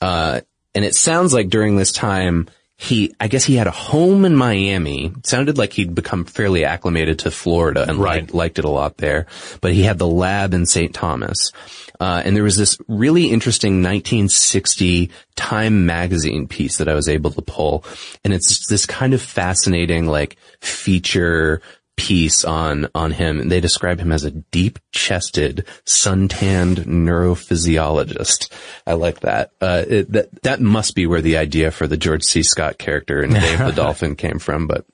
Uh, and it sounds like during this time, he, I guess he had a home in Miami. It sounded like he'd become fairly acclimated to Florida and Right. liked, liked it a lot there. But he had the lab in St. Thomas. Uh, and there was this really interesting 1960 Time magazine piece that I was able to pull. And it's this kind of fascinating, like, feature piece on, on him. And they describe him as a deep chested, suntanned neurophysiologist. I like that. Uh, it, that, that must be where the idea for the George C. Scott character in Day of the Dolphin came from, but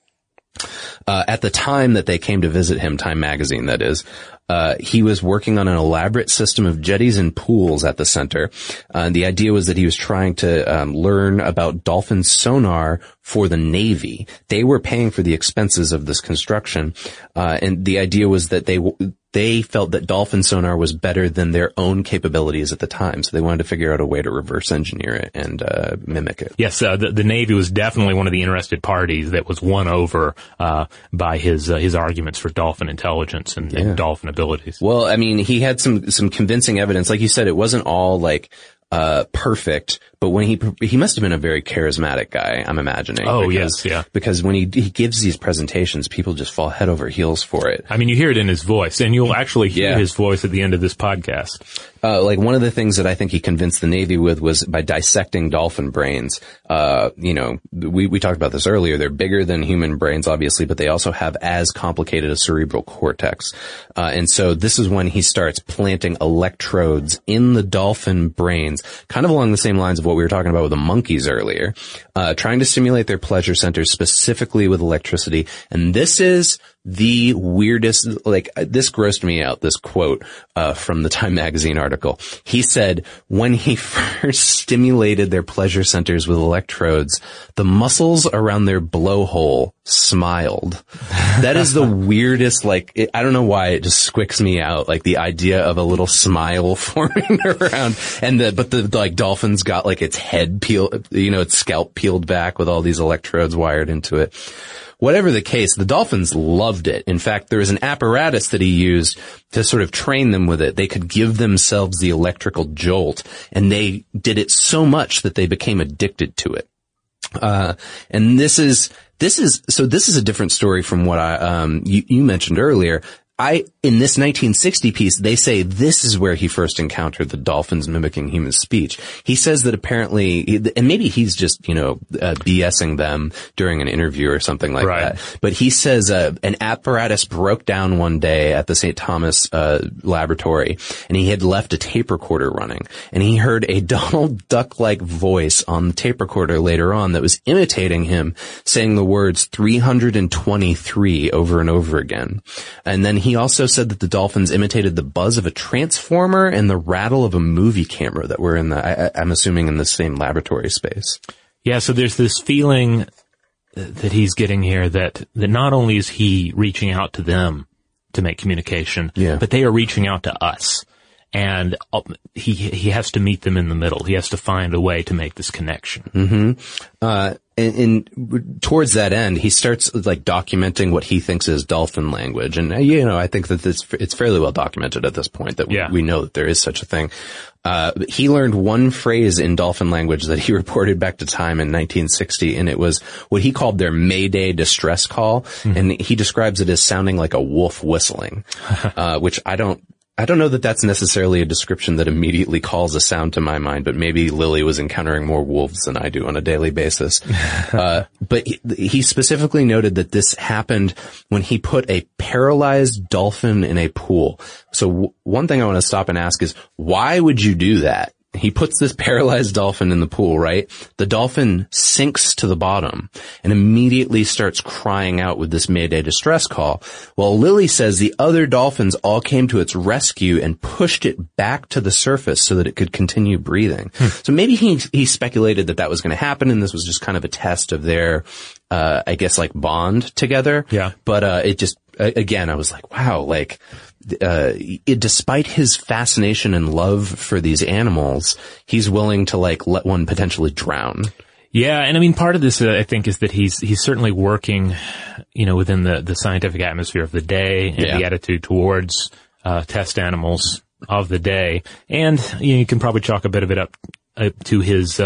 uh, at the time that they came to visit him, Time Magazine, that is, uh, he was working on an elaborate system of jetties and pools at the center. Uh, and the idea was that he was trying to um, learn about dolphin sonar for the Navy. They were paying for the expenses of this construction, uh, and the idea was that they w- they felt that dolphin sonar was better than their own capabilities at the time, so they wanted to figure out a way to reverse engineer it and uh, mimic it. Yes, uh, the, the Navy was definitely one of the interested parties that was won over uh, by his uh, his arguments for dolphin intelligence and, and dolphin abilities. Well, I mean, he had some some convincing evidence. Like you said, it wasn't all like uh perfect, but when he he must have been a very charismatic guy. I'm imagining. Oh, because, yes, yeah. Because when he he gives these presentations, people just fall head over heels for it. I mean, you hear it in his voice, and you'll actually hear Yeah. his voice at the end of this podcast. Uh, like one of the things that I think he convinced the Navy with was by dissecting dolphin brains. Uh, you know, we, we talked about this earlier. They're bigger than human brains, obviously, but they also have as complicated a cerebral cortex. Uh, and so this is when he starts planting electrodes in the dolphin brains, kind of along the same lines of what we were talking about with the monkeys earlier, uh, trying to stimulate their pleasure centers specifically with electricity. And this is the weirdest, like, uh, this grossed me out, this quote, uh, from the Time Magazine article. He said, when he first stimulated their pleasure centers with electrodes, the muscles around their blowhole smiled. That is the weirdest, like, it, I don't know why it just squicks me out, like the idea of a little smile forming around, and the, but the, like, dolphin's got like its head peeled, you know, its scalp peeled back with all these electrodes wired into it. Whatever the case, the Dolphins loved it. In fact, there was an apparatus that he used to sort of train them with it. They could give themselves the electrical jolt, and they did it so much that they became addicted to it. Uh, and this is, this is, so this is a different story from what I, um, you, you mentioned earlier. I, in this 1960 piece, they say this is where he first encountered the dolphins mimicking human speech. He says that apparently, and maybe he's just, you know, uh, BSing them during an interview or something like Right. that. But he says, uh, an apparatus broke down one day at the St. Thomas, uh, laboratory and he had left a tape recorder running and he heard a Donald Duck-like voice on the tape recorder later on that was imitating him saying the words 323 over and over again. And then he also said that the dolphins imitated the buzz of a transformer and the rattle of a movie camera that were in the, I, I'm assuming in the same laboratory space. Yeah, so there's this feeling that he's getting here that, that not only is he reaching out to them to make communication, Yeah. but they are reaching out to us. And uh, he, he has to meet them in the middle. He has to find a way to make this connection. Uh, and, and towards that end, he starts like documenting what he thinks is dolphin language. And, uh, you know, I think that this, it's fairly well documented at this point that we, Yeah. we know that there is such a thing. Uh, he learned one phrase in dolphin language that he reported back to time in 1960, and it was what he called their Mayday distress call. And he describes it as sounding like a wolf whistling, uh, which I don't, I don't know that that's necessarily a description that immediately calls a sound to my mind, but maybe Lilly was encountering more wolves than I do on a daily basis. uh, but he, he specifically noted that this happened when he put a paralyzed dolphin in a pool. So w- one thing I want to stop and ask is, why would you do that? He puts this paralyzed dolphin in the pool, right? The dolphin sinks to the bottom and immediately starts crying out with this mayday distress call. Well, Lilly says the other dolphins all came to its rescue and pushed it back to the surface so that it could continue breathing. So maybe he, he speculated that that was going to happen and this was just kind of a test of their, uh, I guess like bond together. Yeah. But, uh, it just, again, I was like, wow, like, uh, it, despite his fascination and love for these animals, he's willing to like let one potentially drown. Yeah, and I mean, part of this, uh, I think, is that he's he's certainly working, you know, within the the scientific atmosphere of the day and Yeah. the attitude towards uh, test animals of the day, and you, know, you can probably chalk a bit of it up uh, to his.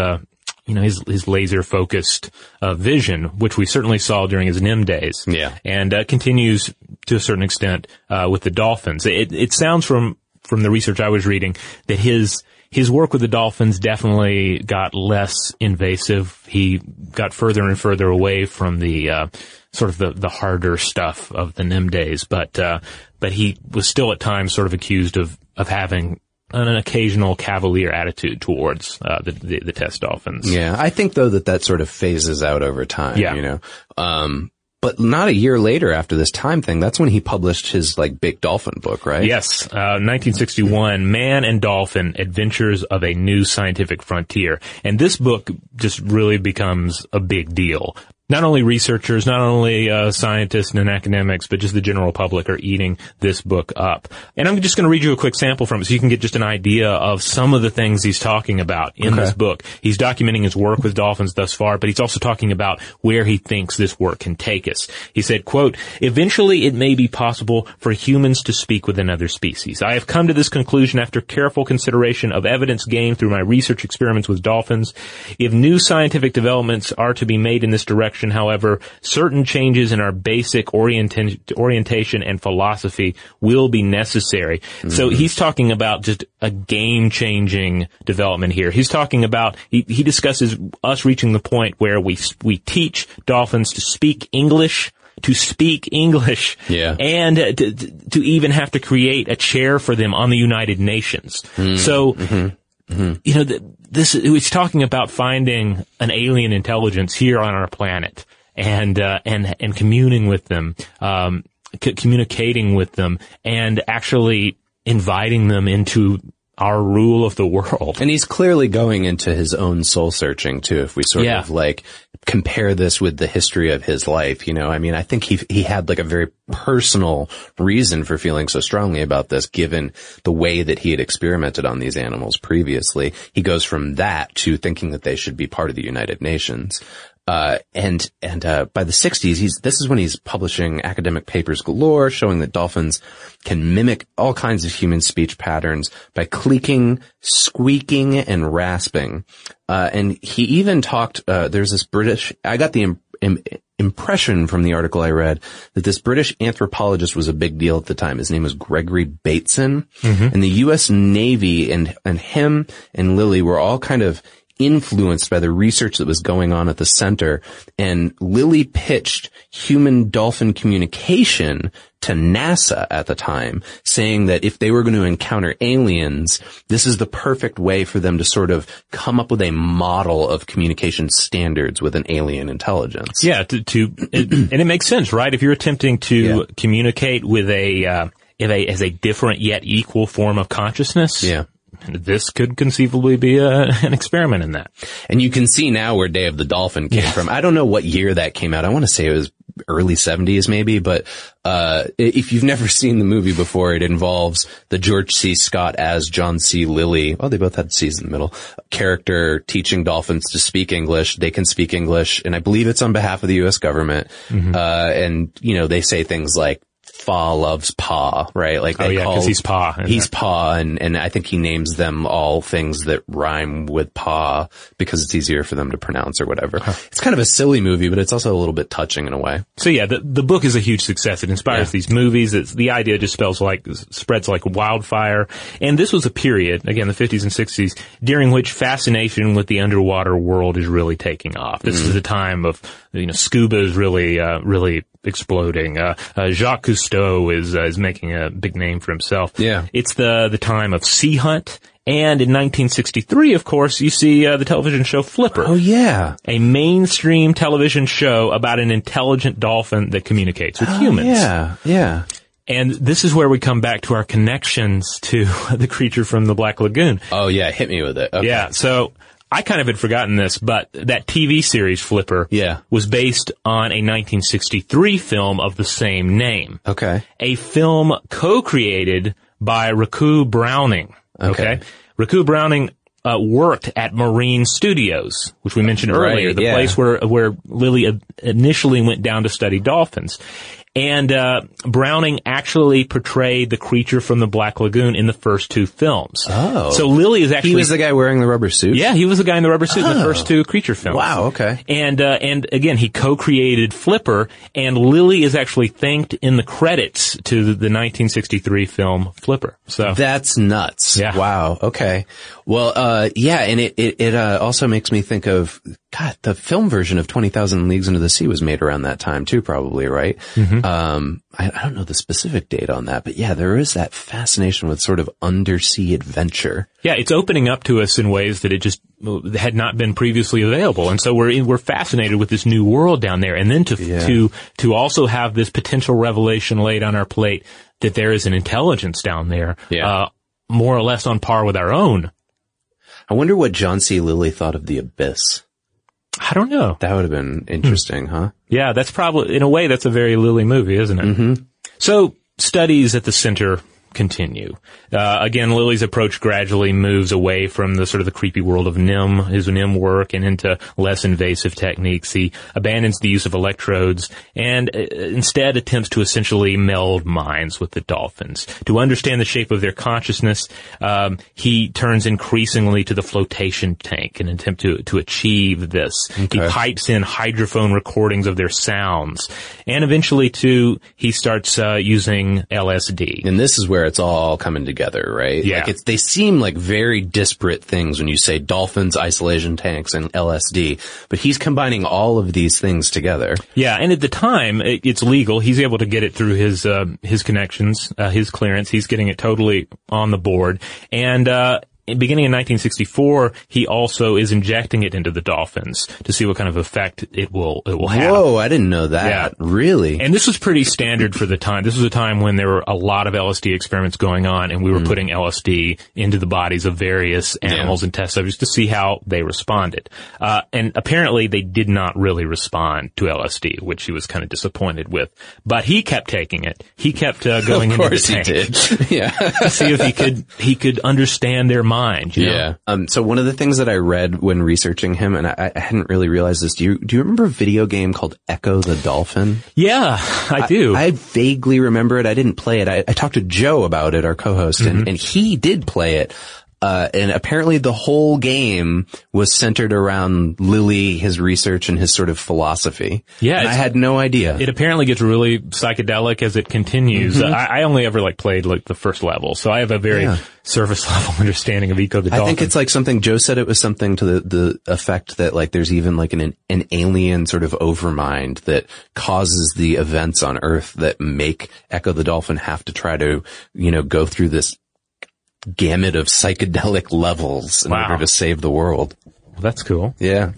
You know, his, his laser focused, uh, vision, which we certainly saw during his NIM days. Yeah. And, uh, continues to a certain extent, uh, with the dolphins. It, it sounds from, from the research I was reading that his, his work with the dolphins definitely got less invasive. He got further and further away from the, uh, sort of the, the harder stuff of the NIM days, but, uh, but he was still at times sort of accused of, of having an occasional cavalier attitude towards, uh, the, the, the test dolphins. Yeah, I think though that that sort of phases out over time. Yeah. you know. Um, but not a year later after this time thing, that's when he published his like big dolphin book, right? Yes, uh, 1961, Man and Dolphin: Adventures of a New Scientific Frontier, and this book just really becomes a big deal. Not only researchers, not only uh, scientists and academics, but just the general public are eating this book up. And I'm just going to read you a quick sample from it so you can get just an idea of some of the things he's talking about in this book. He's documenting his work with dolphins thus far, but he's also talking about where he thinks this work can take us. He said, quote, eventually it may be possible for humans to speak with another species. I have come to this conclusion after careful consideration of evidence gained through my research experiments with dolphins. If new scientific developments are to be made in this direction, however, certain changes in our basic orienta- orientation and philosophy will be necessary. So mm-hmm. he's talking about just a game-changing development here. He's talking about, he, he discusses us reaching the point where we, we teach dolphins to speak English, to speak English, Yeah. and to, to even have to create a chair for them on the United Nations. Hmm. So, mm-hmm. Mm-hmm. you know, th- this it's talking about finding an alien intelligence here on our planet and uh, and and communing with them, um, c- communicating with them, and actually inviting them into our rule of the world. And he's clearly going into his own soul searching too, if we sort Yeah. of like compare this with the history of his life, you know, I mean, I think he, he had like a very personal reason for feeling so strongly about this, given the way that he had experimented on these animals previously. He goes from that to thinking that they should be part of the United Nations. Uh, and, and, uh, by the 60s, he's, this is when he's publishing academic papers galore showing that dolphins can mimic all kinds of human speech patterns by clicking, squeaking, and rasping. Uh, and he even talked, uh, there's this British, I got the im- im- impression from the article I read that this British anthropologist was a big deal at the time. His name was Gregory Bateson. And the U.S. Navy and, and him and Lilly were all kind of influenced by the research that was going on at the center. And Lilly pitched human dolphin communication to NASA at the time, saying that if they were going to encounter aliens, this is the perfect way for them to sort of come up with a model of communication standards with an alien intelligence. Yeah, to, to and it makes sense, right? If you're attempting to Yeah. communicate with a, uh, if a, as a different yet equal form of consciousness, Yeah. This could conceivably be a, an experiment in that. And you can see now where Day of the Dolphin came from. I don't know what year that came out. I want to say it was early 70s maybe, but uh if you've never seen the movie before, it involves the George C. Scott as John C. Lilly. Oh, they both had C's in the middle. Character teaching dolphins to speak English. They can speak English, and I believe it's on behalf of the U.S. government. Mm-hmm. Uh and you know they say things like Fa loves Pa, right? Like Oh yeah, call- because he's Pa. He's that. Pa, and, and I think he names them all things that rhyme with Pa because it's easier for them to pronounce or whatever. It's kind of a silly movie, but it's also a little bit touching in a way. So yeah, the, the book is a huge success. It inspires Yeah. these movies. It's, the idea just spells like, spreads like wildfire. And this was a period, again, the 50s and 60s, during which fascination with the underwater world is really taking off. This is a time of, you know, scuba is really, uh, really exploding. Uh, uh, Jacques Cousteau is, uh, is making a big name for himself. Yeah. It's the, the time of Sea Hunt. And in 1963, of course, you see, uh, the television show Flipper Oh yeah. a mainstream television show about an intelligent dolphin that communicates with humans. Oh, Yeah. Yeah. And this is where we come back to our connections to the creature from the Black Lagoon. Oh yeah. Hit me with it. Okay. Yeah. So I kind of had forgotten this, but that TV series Flipper Yeah. was based on a 1963 film of the same name. Okay. A film co-created by Ricou Browning. Okay. Ricou Browning uh, worked at Marine Studios, which we mentioned Right, earlier, the yeah. place where where Lilly uh, initially went down to study dolphins. And uh, Browning actually portrayed the creature from the Black Lagoon in the first two films. Oh. so Lilly is actually He was the guy wearing the rubber suit? yeah, he was the guy in the rubber suit in the Oh. first two creature films. Wow, okay. And uh, and again, he co-created Flipper, and Lilly is actually thanked in the credits to the, the 1963 film Flipper. So That's nuts. Yeah. Wow. Okay. Well, uh, yeah, and it, it, it, uh, also makes me think of, God, the film version of 20,000 Leagues Under the Sea was made around that time too, probably, right? Um, I, I don't know the specific date on that, but yeah, there is that fascination with sort of undersea adventure. yeah, it's opening up to us in ways that it just had not been previously available, and so we're we're fascinated with this new world down there, and then to Yeah. to to also have this potential revelation laid on our plate that there is an intelligence down there, Yeah. uh, more or less on par with our own. I wonder what John C. Lilly thought of The Abyss. I don't know. That would have been interesting, huh? Yeah, that's probably, in a way, that's a very Lilly movie, isn't it? Mm-hmm. So, studies at the center continue. Uh, again, Lilly's approach gradually moves away from the sort of the creepy world of NIM, his NIM work, and into less invasive techniques. He abandons the use of electrodes and uh, instead attempts to essentially meld minds with the dolphins. To understand the shape of their consciousness, um, he turns increasingly to the flotation tank in an attempt to, to achieve this. He pipes in hydrophone recordings of their sounds. And eventually, too, he starts uh, using LSD. And this is where it's all coming together, right? Yeah. Like it's, they seem like very disparate things when you say dolphins, isolation tanks, and LSD, but he's combining all of these things together. Yeah, and at the time, it, it's legal. He's able to get it through his uh, his connections, uh, his clearance. He's getting it totally on the board. And uh, beginning in 1964, he also is injecting it into the dolphins to see what kind of effect it will it will have. Whoa, I didn't know that. Yeah. Really? And this was pretty standard for the time. This was a time when there were a lot of LSD experiments going on, and we were putting LSD into the bodies of various animals and test subjects to see how they responded. Uh, and apparently, they did not really respond to LSD, which he was kind of disappointed with. But he kept taking it. He kept uh, going of into the he did. yeah. to see if he could he could understand their mind. You know? Yeah. Um, so one of the things that I read when researching him, and I, I hadn't really realized this, do you, do you remember a video game called Ecco the Dolphin? yeah, I do. I vaguely remember it. I didn't play it. I, I talked to Joe about it, our co-host, Mm-hmm. and, and he did play it. Uh, and apparently the whole game was centered around Lilly, his research, and his sort of philosophy. Yeah, And I had no idea. It apparently gets really psychedelic as it continues. Mm-hmm. I, I only ever like played like the first level, so I have a very Yeah. surface level understanding of Ecco the Dolphin. I think it's like something Joe said it was something to the, the effect that like there's even like an, an alien sort of overmind that causes the events on Earth that make Ecco the Dolphin have to try to, you know, go through this gamut of psychedelic levels in Wow. order to save the world. Well, that's cool. Yeah.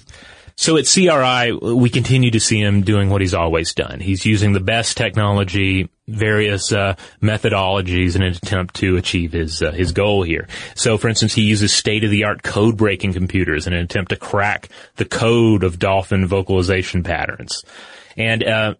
So at CRI, we continue to see him doing what he's always done. He's using the best technology, various uh, methodologies in an attempt to achieve his uh, his goal here. So, for instance, he uses state of the art code breaking computers in an attempt to crack the code of dolphin vocalization patterns. And uh,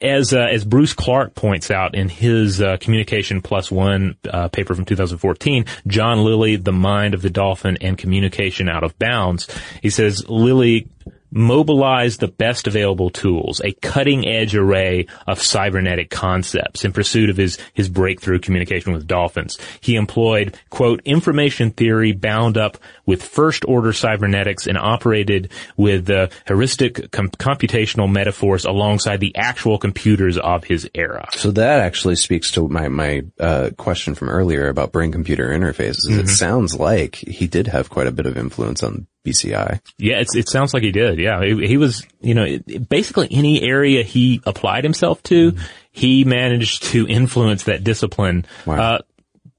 as uh, as Bruce Clarke points out in his uh, Communication Plus One uh, paper from 2014, John Lilly, the mind of the dolphin and communication out of bounds. He says Lilly mobilized the best available tools, a cutting edge array of cybernetic concepts in pursuit of his, his breakthrough communication with dolphins. He employed, quote, information theory bound up with first order cybernetics and operated with uh, heuristic com- computational metaphors alongside the actual computers of his era. So that actually speaks to my, my, uh, question from earlier about brain computer interfaces. It sounds like he did have quite a bit of influence on BCI. Yeah, it's, it sounds like he did. Yeah, he, he was, you know, it- basically any area he applied himself to, he managed to influence that discipline. Wow. Uh,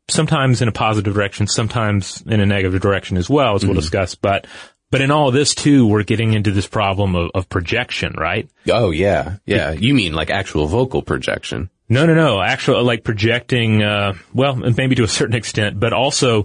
sometimes in a positive direction, sometimes in a negative direction as well, as we'll discuss. But, but in all of this too, we're getting into this problem of, of projection, right? Oh yeah. Yeah. You mean like actual vocal projection. No, no, no. Actually, like projecting, uh, well, maybe to a certain extent, but also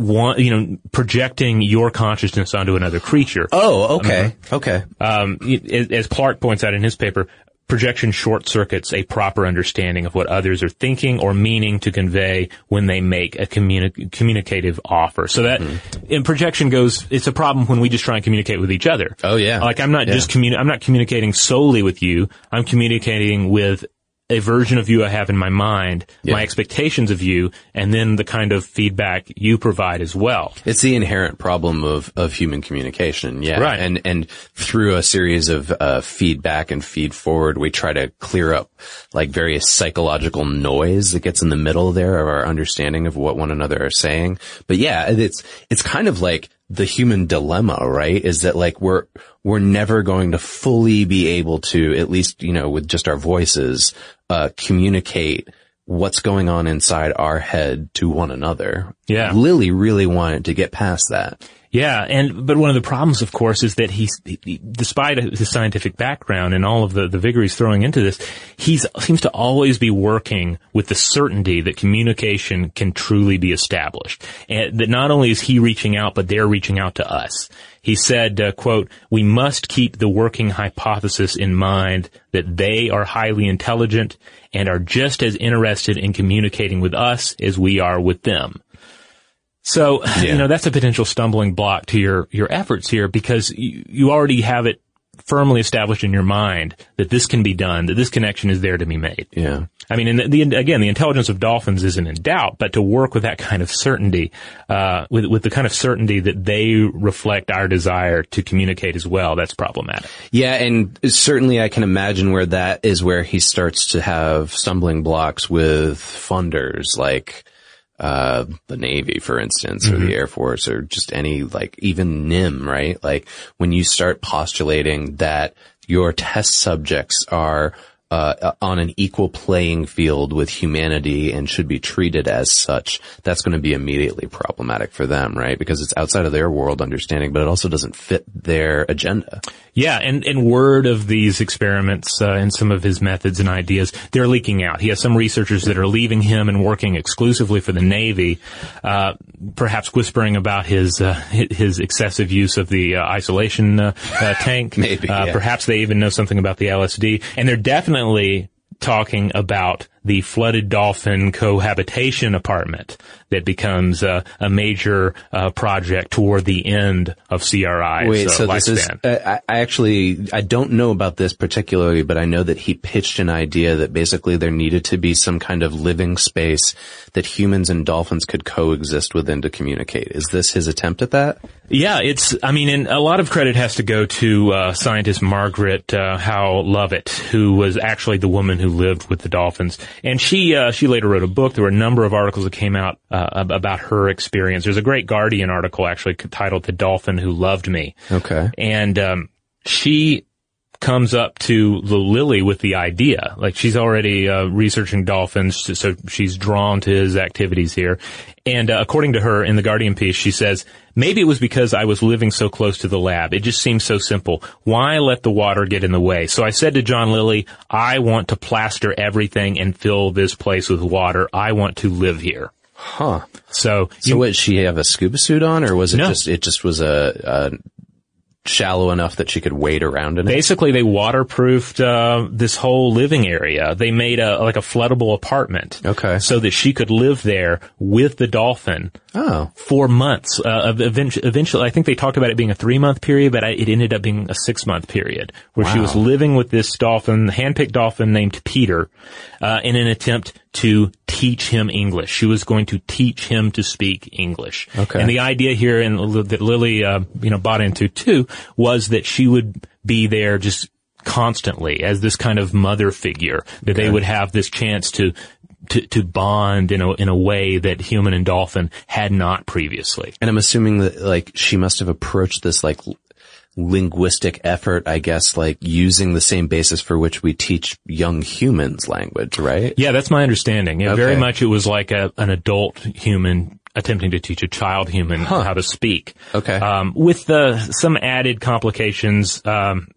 one, you know, projecting your consciousness onto another creature. Oh, okay. Okay. Um, as Clarke points out in his paper, projection short circuits a proper understanding of what others are thinking or meaning to convey when they make a communi- communicative offer. So that in projection goes, it's a problem when we just try and communicate with each other. Oh, yeah. Like I'm not Yeah. just communi- I'm not communicating solely with you. I'm communicating with a version of you I have in my mind, Yeah. my expectations of you, and then the kind of feedback you provide as well. It's the inherent problem of, of human communication. Yeah. Right. And, and through a series of, uh, feedback and feed forward, we try to clear up like various psychological noise that gets in the middle there of our understanding of what one another are saying. But yeah, it's, it's kind of like the human dilemma, right? Is that like we're, we're never going to fully be able to, at least, you know, with just our voices, uh, communicate what's going on inside our head to one another. Yeah. Lilly really wanted to get past that. Yeah, and but one of the problems, of course, is that he's, he, despite his scientific background and all of the, the vigor he's throwing into this, he seems to always be working with the certainty that communication can truly be established, and that not only is he reaching out, but they're reaching out to us. He said, uh, "quote We must keep the working hypothesis in mind that they are highly intelligent and are just as interested in communicating with us as we are with them." So, Yeah. you know, that's a potential stumbling block to your, your efforts here because you, you already have it firmly established in your mind that this can be done, that this connection is there to be made. Yeah. I mean, and the, the, again, the intelligence of dolphins isn't in doubt, but to work with that kind of certainty, uh, with, with the kind of certainty that they reflect our desire to communicate as well, that's problematic. Yeah, and certainly I can imagine where that is where he starts to have stumbling blocks with funders like uh the Navy, for instance, or the Air Force, or just any like even NIM, right? Like when you start postulating that your test subjects are uh, on an equal playing field with humanity and should be treated as such, that's going to be immediately problematic for them, right? Because it's outside of their world understanding, but it also doesn't fit their agenda. Yeah, and, and word of these experiments uh, and some of his methods and ideas, they're leaking out. He has some researchers that are leaving him and working exclusively for the Navy, uh, perhaps whispering about his uh, his excessive use of the uh, isolation uh, tank. Maybe, Uh, yeah. Perhaps they even know something about the LSD, and they're definitely talking about the flooded dolphin cohabitation apartment that becomes uh, a major uh, project toward the end of CRI. Wait, uh, so this is, uh, I, I actually, I don't know about this particularly, but I know that he pitched an idea that basically there needed to be some kind of living space that humans and dolphins could coexist within to communicate. Is this his attempt at that? Yeah, it's, I mean, and a lot of credit has to go to uh, scientist Margaret uh, Howe Lovett, who was actually the woman who lived with the dolphins. And she, uh, she later wrote a book. There were a number of articles that came out uh, about her experience. There's a great Guardian article actually titled The Dolphin Who Loved Me. Okay. And um, she comes up to the Lilly with the idea. Like she's already uh, researching dolphins, so she's drawn to his activities here. And uh, according to her in the Guardian piece, she says, maybe it was because I was living so close to the lab. It just seemed so simple. Why let the water get in the way? So I said to John Lilly, I want to plaster everything and fill this place with water. I want to live here. Huh. So, So what, she have a scuba suit on or was it No. just, it just was a, a shallow enough that she could wade around in it? basically they waterproofed uh, this whole living area. They made a like a floodable apartment, Okay. so that she could live there with the dolphin Oh. for months. Uh, eventually, eventually, I think they talked about it being a three month period, but I, it ended up being a six month period where she was living with this dolphin, handpicked dolphin named Peter, uh, in an attempt to teach him English. She was going to teach him to speak English. Okay. And the idea here, and that Lilly, uh, you know, bought into too, was that she would be there just constantly as this kind of mother figure, that they would have this chance to, to, to bond in a, in a way that human and dolphin had not previously. And I'm assuming that like she must have approached this like linguistic effort, I guess, like using the same basis for which we teach young humans language, right? Yeah, that's my understanding. Yeah, Okay. very much it was like a, an adult human attempting to teach a child human how to speak. Okay. Um, with uh, some added complications. Um,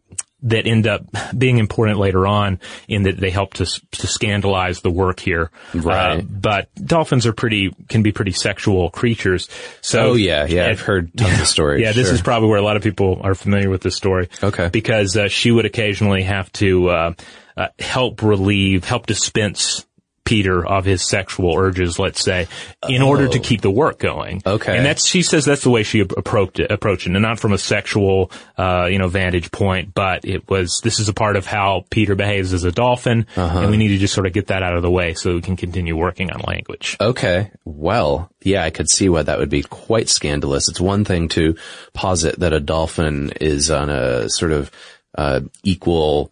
that end up being important later on in that they help to to scandalize the work here. Right. Uh, but dolphins are pretty can be pretty sexual creatures. So Oh yeah, yeah. I've heard tons of stories. yeah, this Sure. is probably where a lot of people are familiar with this story. Okay. Because uh, she would occasionally have to uh, uh, help relieve, help dispense Peter of his sexual urges, let's say, in order to keep the work going. Oh. Okay. And that's she says that's the way she approached it, approached it, and not from a sexual, uh, you know, vantage point, but it was this is a part of how Peter behaves as a dolphin, Uh-huh. and we need to just sort of get that out of the way so we can continue working on language. Okay. Well, yeah, I could see why that would be quite scandalous. It's one thing to posit that a dolphin is on a sort of uh, equal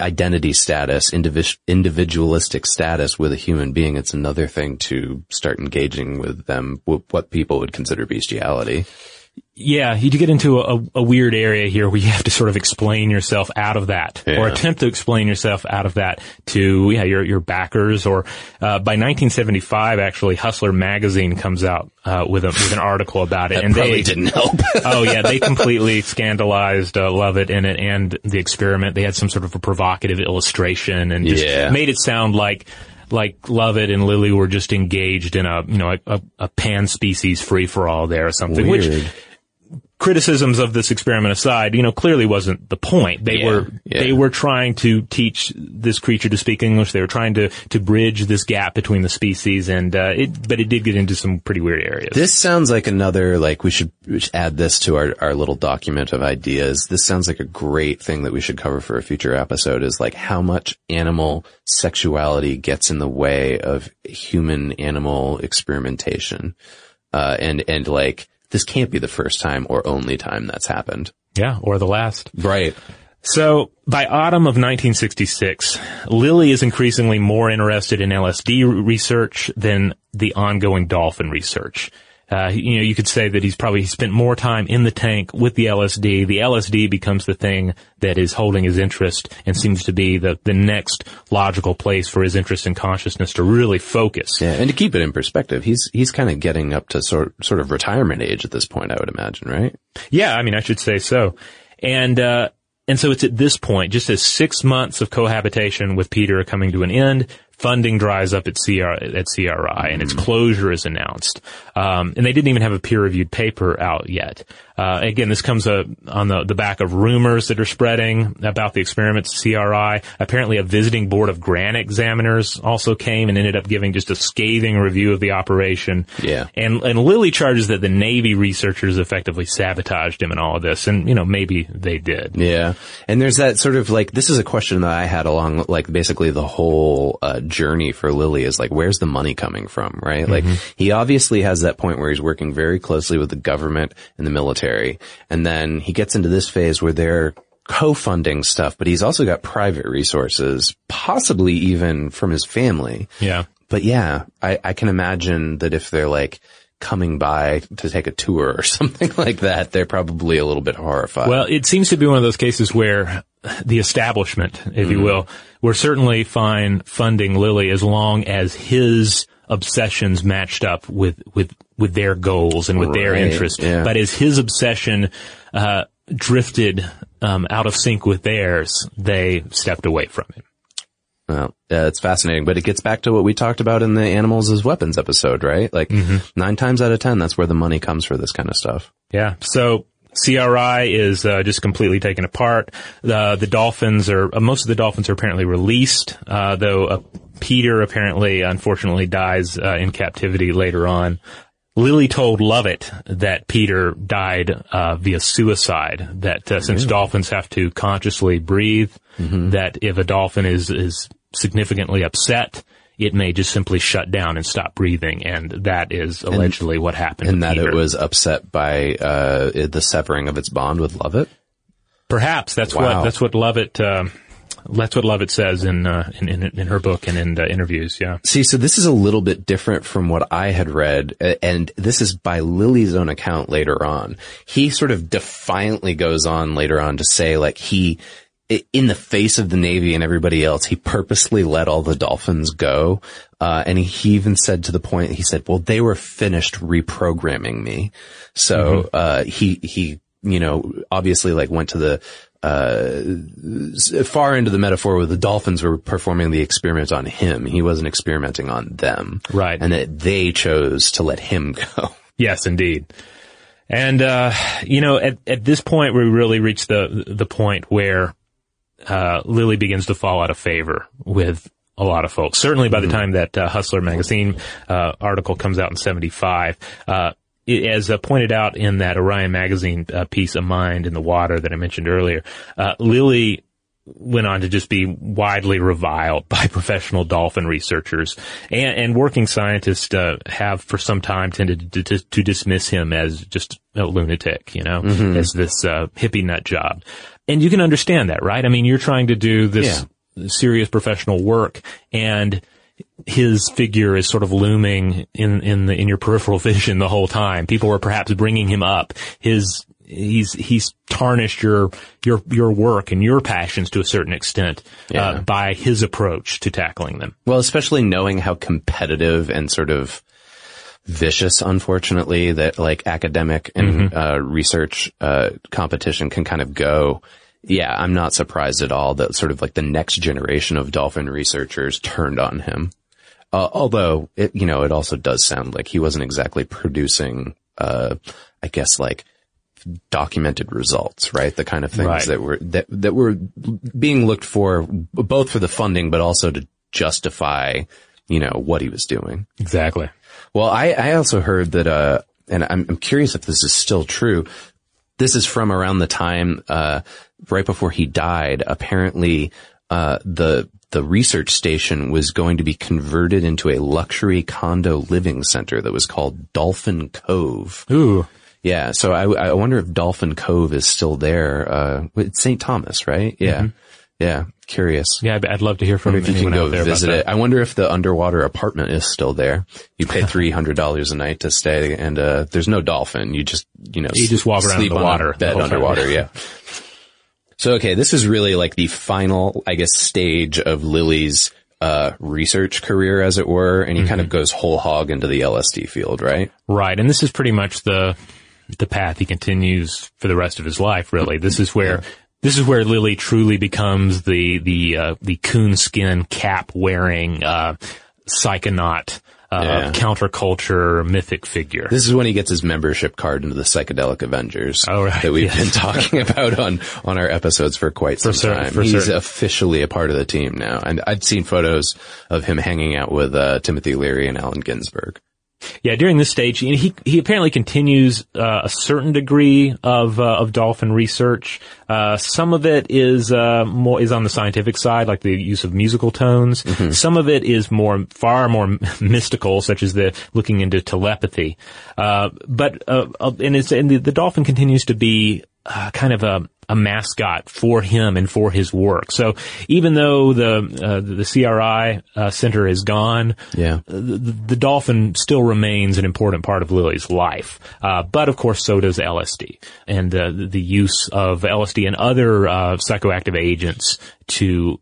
identity status, individ- individualistic status with a human being. It's another thing to start engaging with them, what people would consider bestiality. Yeah, you get into a, a weird area here where you have to sort of explain yourself out of that, or attempt to explain yourself out of that to yeah your your backers. Or uh, by 1975, actually, Hustler magazine comes out uh, with a with an article about it, That and probably they didn't help. oh yeah, they completely scandalized uh, Lovett in it and the experiment. They had some sort of a provocative illustration and just Yeah. made it sound like like Lovett and Lilly were just engaged in a you know a, a, a pan species free for all there or something, which Weird. Criticisms of this experiment aside, you know, clearly wasn't the point. They Yeah, were, yeah. they were trying to teach this creature to speak English. They were trying to, to bridge this gap between the species and, uh, it, but it did get into some pretty weird areas. This sounds like another, like we should, we should add this to our, our little document of ideas. This sounds like a great thing that we should cover for a future episode is like how much animal sexuality gets in the way of human animal experimentation. Uh, and, and like, this can't be the first time or only time that's happened. yeah, or the last. Right. So by autumn of 1966, Lilly is increasingly more interested in LSD research than the ongoing dolphin research. Uh, you know, you could say that he's probably spent more time in the tank with the LSD. The LSD becomes the thing that is holding his interest and seems to be the, the next logical place for his interest in consciousness to really focus. Yeah. And to keep it in perspective, he's, he's kind of getting up to sort, sort of retirement age at this point, I would imagine, right? Yeah, I mean, I should say so. And, uh, and so it's at this point, just as six months of cohabitation with Peter are coming to an end, funding dries up at CR, at CRI and its closure is announced. Um, and they didn't even have a peer-reviewed paper out yet. Uh, again, this comes uh, on the, the back of rumors that are spreading about the experiments at CRI. Apparently a visiting board of grant examiners also came and ended up giving just a scathing review of the operation. Yeah. And, and Lilly charges that the Navy researchers effectively sabotaged him in all of this. And, you know, maybe they did. Yeah. And there's that sort of like, this is a question that I had along like basically the whole uh, journey for Lilly is like, where's the money coming from, right? Like mm-hmm. he obviously has that point where he's working very closely with the government and the military. And then he gets into this phase where they're co-funding stuff, but he's also got private resources, possibly even from his family. Yeah. But yeah, I, I can imagine that if they're like coming by to take a tour or something like that, they're probably a little bit horrified. Well, it seems to be one of those cases where the establishment, if you will, were certainly fine funding Lilly as long as his obsessions matched up with, with, with their goals and with their interests. yeah. But as his obsession, uh, drifted, um, out of sync with theirs, they stepped away from it. Well, yeah, it's fascinating, but it gets back to what we talked about in the animals as weapons episode, right? Like nine times out of ten, that's where the money comes for this kind of stuff. Yeah. So CRI is uh, just completely taken apart. The the dolphins are uh, most of the dolphins are apparently released, uh, though uh, Peter apparently, unfortunately, dies uh, in captivity later on. Lilly told Lovett that Peter died uh, via suicide. That uh, since dolphins have to consciously breathe, that if a dolphin is is significantly upset, it may just simply shut down and stop breathing, and that is allegedly what happened. And that Peter. it was upset by, uh, the severing of its bond with Lovett. Perhaps that's Wow. what that's what Lovett uh, that's what Lovett says in uh, in, in in her book and in interviews. Yeah. See, so this is a little bit different from what I had read, and this is by Lilly's own account later on. He sort of defiantly goes on later on to say, like, he, in the face of the Navy and everybody else, he purposely let all the dolphins go. Uh, and he, even said to the point, he said, well, they were finished reprogramming me. So, uh, he, he you know, obviously like went to the, uh, far into the metaphor where the dolphins were performing the experiment on him. He wasn't experimenting on them. Right. And that they chose to let him go. Yes, indeed. And, uh, you know, at, at this point, we really reached the, the point where, uh, Lilly begins to fall out of favor with a lot of folks. Certainly by the time that, uh, Hustler magazine, uh, article comes out in 75, uh, it- as uh, pointed out in that Orion magazine uh, piece, "A Mind in the Water" that I mentioned earlier, uh, Lilly went on to just be widely reviled by professional dolphin researchers and, and working scientists uh, have for some time tended to, to, to dismiss him as just a lunatic, you know, as this uh, hippie nut job. And you can understand that, right? I mean, you're trying to do this serious professional work and his figure is sort of looming in in the in your peripheral vision the whole time. People were perhaps bringing him up. His he's he's tarnished your your your work and your passions to a certain extent Yeah. uh, by his approach to tackling them. Well, especially knowing how competitive and sort of vicious, unfortunately, that like academic and uh, research uh, competition can kind of go. Yeah, I'm not surprised at all that sort of like the next generation of dolphin researchers turned on him. Uh, although it, you know, it also does sound like he wasn't exactly producing, uh, I guess like documented results, right? The kind of things Right. that were, that, that were being looked for both for the funding, but also to justify, you know, what he was doing. Exactly. Well, I, I also heard that, uh, and I'm, I'm curious if this is still true. This is from around the time, uh, right before he died. Apparently, uh, the, the research station was going to be converted into a luxury condo living center that was called Dolphin Cove. Ooh. Yeah. So I, I wonder if Dolphin Cove is still there. Uh, it's St. Thomas, right? Yeah. Yeah. Curious. Yeah, I'd- love to hear from If you can go visit it. I wonder if the underwater apartment is still there. You pay $300 a night to stay and, uh, there's no dolphin. You just, you know, You just walk around sleep the water the bed time. underwater. Yeah. So, okay, this is really like the final, I guess, stage of Lilly's, uh, research career, as it were, and he kind of Mm-hmm. goes whole hog into the LSD field, right? Right, and this is pretty much the the path he continues for the rest of his life. Really, this is where this is where Lily truly becomes the the uh, the coonskin cap wearing uh, psychonaut, uh, Yeah. counterculture mythic figure. This is when he gets his membership card into the Psychedelic Avengers Oh, right. that we've Yes. been talking about on, on our episodes for quite some certain, time. for He's certain. officially a part of the team now. And I'd seen photos of him hanging out with, uh, Timothy Leary and Allen Ginsberg. Yeah, during this stage, he he, apparently continues uh, a certain degree of uh, of dolphin research. Uh, some of it is uh, more is on the scientific side, like the use of musical tones. Some of it is more far more mystical, such as the looking into telepathy. Uh, but uh, uh, and it's and the, the dolphin continues to be uh, kind of a a mascot for him and for his work. So even though the uh, the CRI uh, center is gone, Yeah. the, the dolphin still remains an important part of Lilly's life. Uh, but of course, so does LSD and uh, the use of LSD and other uh, psychoactive agents to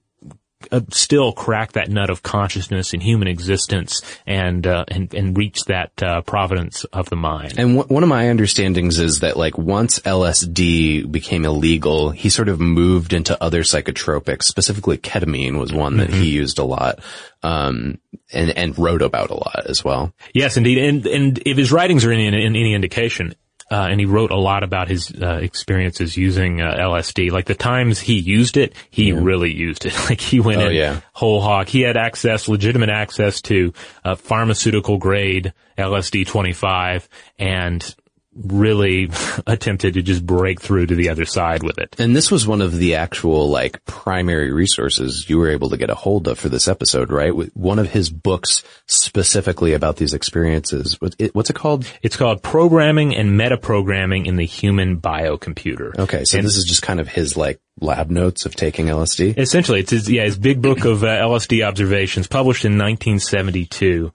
uh, still crack that nut of consciousness and human existence and uh, and and reach that uh, province of the mind. And w- one of my understandings is that like once LSD became illegal, he sort of moved into other psychotropics, specifically ketamine was one that he used a lot. Um, and, and wrote about a lot as well. Yes, indeed. And and if his writings are any, in any indication, uh, and he wrote a lot about his uh, experiences using uh, LSD. Like the times he used it, he really used it. Like he went Oh, in yeah. whole hog. He had access, legitimate access to uh, pharmaceutical grade LSD 25 and really attempted to just break through to the other side with it. And this was one of the actual like primary resources you were able to get a hold of for this episode, right? One of his books specifically about these experiences. What's it called? It's called Programming and Metaprogramming in the Human Biocomputer. Okay, so this is just kind of his like lab notes of taking LSD. Essentially, it's his, yeah, his big book of uh, LSD observations published in 1972.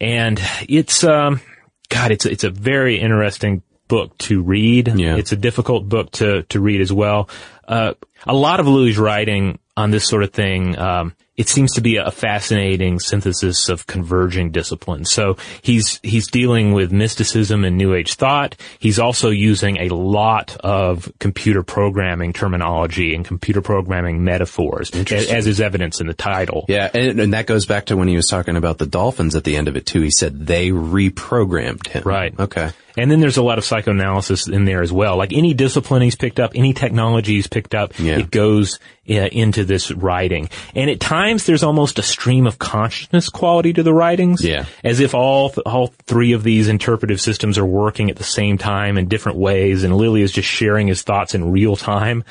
And it's, um, God, it's, it's a very interesting book to read. Yeah. It's a difficult book to, to read as well. Uh, a lot of Louis' writing on this sort of thing, um, it seems to be a fascinating synthesis of converging disciplines. So he's he's dealing with mysticism and New Age thought. He's also using a lot of computer programming terminology and computer programming metaphors, as, as is evidence in the title. Yeah, and, and that goes back to when he was talking about the dolphins at the end of it too. He said they reprogrammed him. Right. Okay. And then there's a lot of psychoanalysis in there as well. Like any discipline he's picked up, any technology he's picked up, Yeah. it goes uh, into this writing. And at times there's almost a stream of consciousness quality to the writings. Yeah. As if all, th- all three of these interpretive systems are working at the same time in different ways and Lilly is just sharing his thoughts in real time.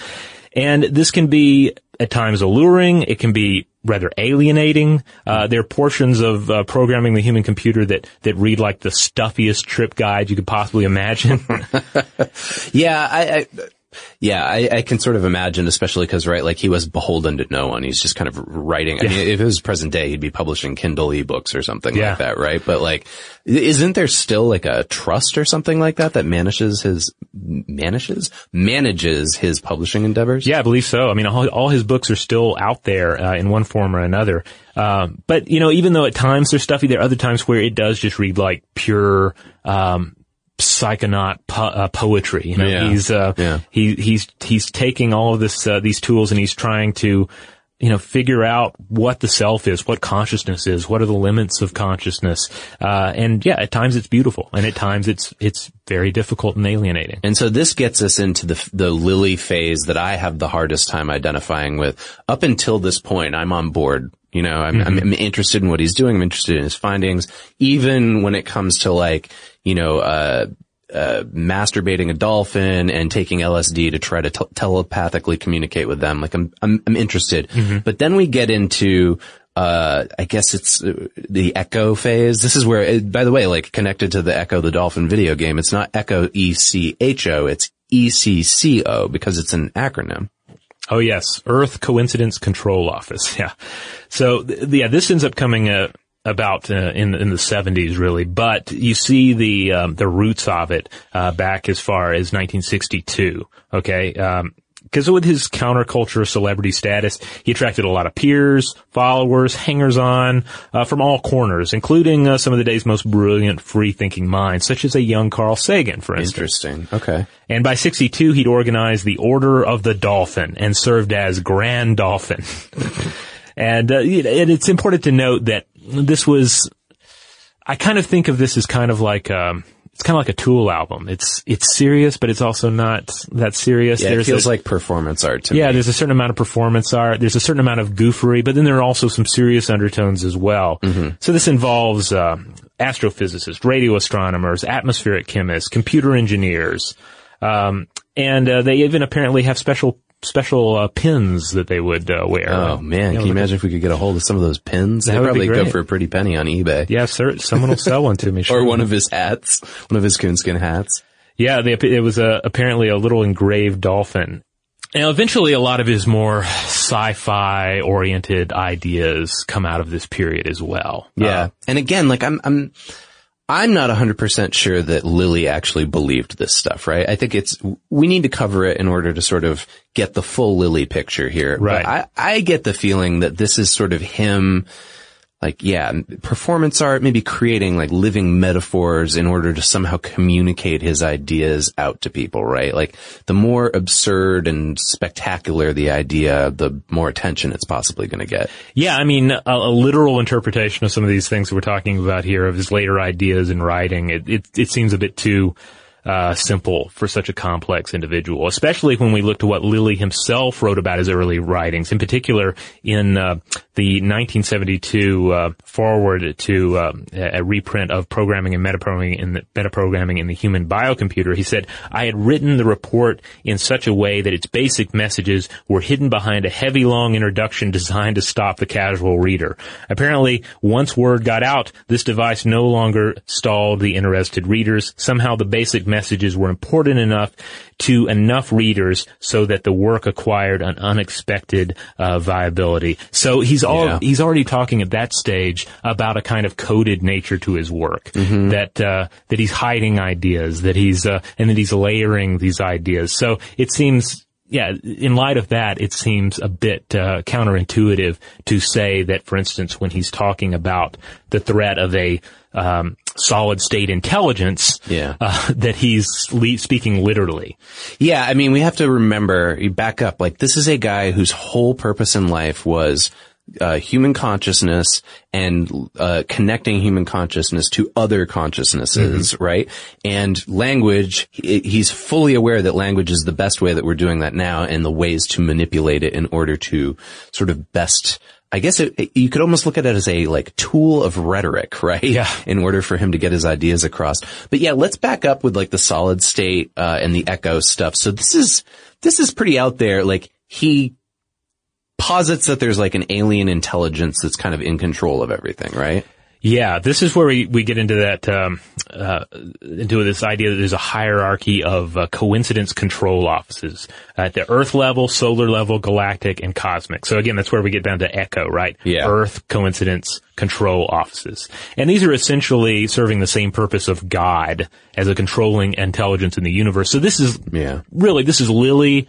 And this can be at times alluring. It can be rather alienating. Uh, there are portions of uh, programming the human computer that that read like the stuffiest trip guide you could possibly imagine. Yeah, I, I yeah, I, I can sort of imagine, especially because right, like he was beholden to no one. He's just kind of writing. I mean, if it was present day, he'd be publishing Kindle ebooks or something Yeah. like that, right? But like, isn't there still like a trust or something like that that manages his manages manages his publishing endeavors? Yeah, I believe so. I mean, all, all his books are still out there uh, in one form or another. Um, but you know, even though at times they're stuffy, there are other times where it does just read like pure um, psychonaut po- uh, poetry. You know, Yeah. he's uh, Yeah. he he's he's taking all of this uh, these tools and he's trying to. You know, figure out what the self is, what consciousness is, what are the limits of consciousness, uh, and yeah, at times it's beautiful, and at times it's it's very difficult and alienating. And so this gets us into the the Lilly phase that I have the hardest time identifying with. Up until this point, I'm on board. You know, I'm, I'm, I'm interested in what he's doing. I'm interested in his findings. Even when it comes to like, you know, uh, uh, masturbating a dolphin and taking LSD to try to t- telepathically communicate with them. Like I'm, I'm, I'm interested. But then we get into, uh, I guess it's uh, the Echo phase. This is where, uh, by the way, like connected to the Ecco the Dolphin video game, it's not Echo E-C-H-O, it's E-C-C-O because it's an acronym. Oh yes, Earth Coincidence Control Office. Yeah. So th- yeah, this ends up coming uh, about uh, in in the 70s really, but you see the um, the roots of it uh, back as far as 1962. Okay. Um, because with his counterculture celebrity status, he attracted a lot of peers, followers, hangers-on uh, from all corners, including uh, some of the day's most brilliant free-thinking minds, such as a young Carl Sagan, for instance. Interesting. Okay. And by 62, he'd organized the Order of the Dolphin and served as Grand Dolphin. and, uh, and it's important to note that this was, I kind of think of this as kind of like, um, it's kind of like a Tool album. It's, it's serious, but it's also not that serious. Yeah, it feels a- like performance art to yeah, me. there's a certain amount of performance art. There's a certain amount of goofery, but then there are also some serious undertones as well. So this involves uh, astrophysicists, radio astronomers, atmospheric chemists, computer engineers, um, and uh, they even apparently have special special uh, pins that they would uh, wear. Oh man, Yeah, can you imagine if we could get a hold of some of those pins? That They'd would be probably go for a pretty penny on eBay. Yeah, sir, someone will sell one to me. Sure. Or one of his hats, one of his coonskin hats. Yeah, they, it was a, apparently a little engraved dolphin. Now, eventually, a lot of his more sci-fi oriented ideas come out of this period as well. Yeah. Uh, and again, like I'm, I'm, I'm not 100% sure that Lilly actually believed this stuff, right? I think it's, we need to cover it in order to sort of get the full Lilly picture here. But Right. I, I get the feeling that this is sort of him, like, yeah, performance art, maybe creating like living metaphors in order to somehow communicate his ideas out to people, right? Like the more absurd and spectacular the idea, the more attention it's possibly going to get. Yeah, I mean, a, a literal interpretation of some of these things we're talking about here of his later ideas in writing, it, it, it seems a bit too uh, simple for such a complex individual, especially when we look to what Lilly himself wrote about his early writings, in particular in uh, the 1972 uh, forward to uh, a reprint of Programming and Metaprogramming in the Metaprogramming in the Human Biocomputer. He said, "I had written the report in such a way that its basic messages were hidden behind a heavy, long introduction designed to stop the casual reader. Apparently, once word got out, this device no longer stalled the interested readers. Somehow, the basic messages were important enough to enough readers so that the work acquired an unexpected uh, viability. So he's all Yeah. he's already talking at that stage about a kind of coded nature to his work that uh, that he's hiding ideas that he's uh, and that he's layering these ideas. So it seems yeah, in light of that, it seems a bit uh, counterintuitive to say that, for instance, when he's talking about the threat of a um, solid state intelligence, Yeah. uh, that he's le- speaking literally. Yeah, I mean, we have to remember, you back up, like this is a guy whose whole purpose in life was uh, human consciousness and uh, connecting human consciousness to other consciousnesses, right? And language, he, he's fully aware that language is the best way that we're doing that now and the ways to manipulate it in order to sort of best I guess it, you could almost look at it as a like tool of rhetoric, right? Yeah. In order for him to get his ideas across. But yeah, let's back up with like the solid state, uh, and the echo stuff. So this is, this is pretty out there. Like he posits that there's like an alien intelligence that's kind of in control of everything, right? Yeah, this is where we, we get into that, um, uh, into this idea that there's a hierarchy of uh, coincidence control offices at the Earth level, solar level, galactic, and cosmic. So again, that's where we get down to Echo, right? Yeah. Earth coincidence control offices. And these are essentially serving the same purpose of God as a controlling intelligence in the universe. So this is Yeah. really, this is Lilly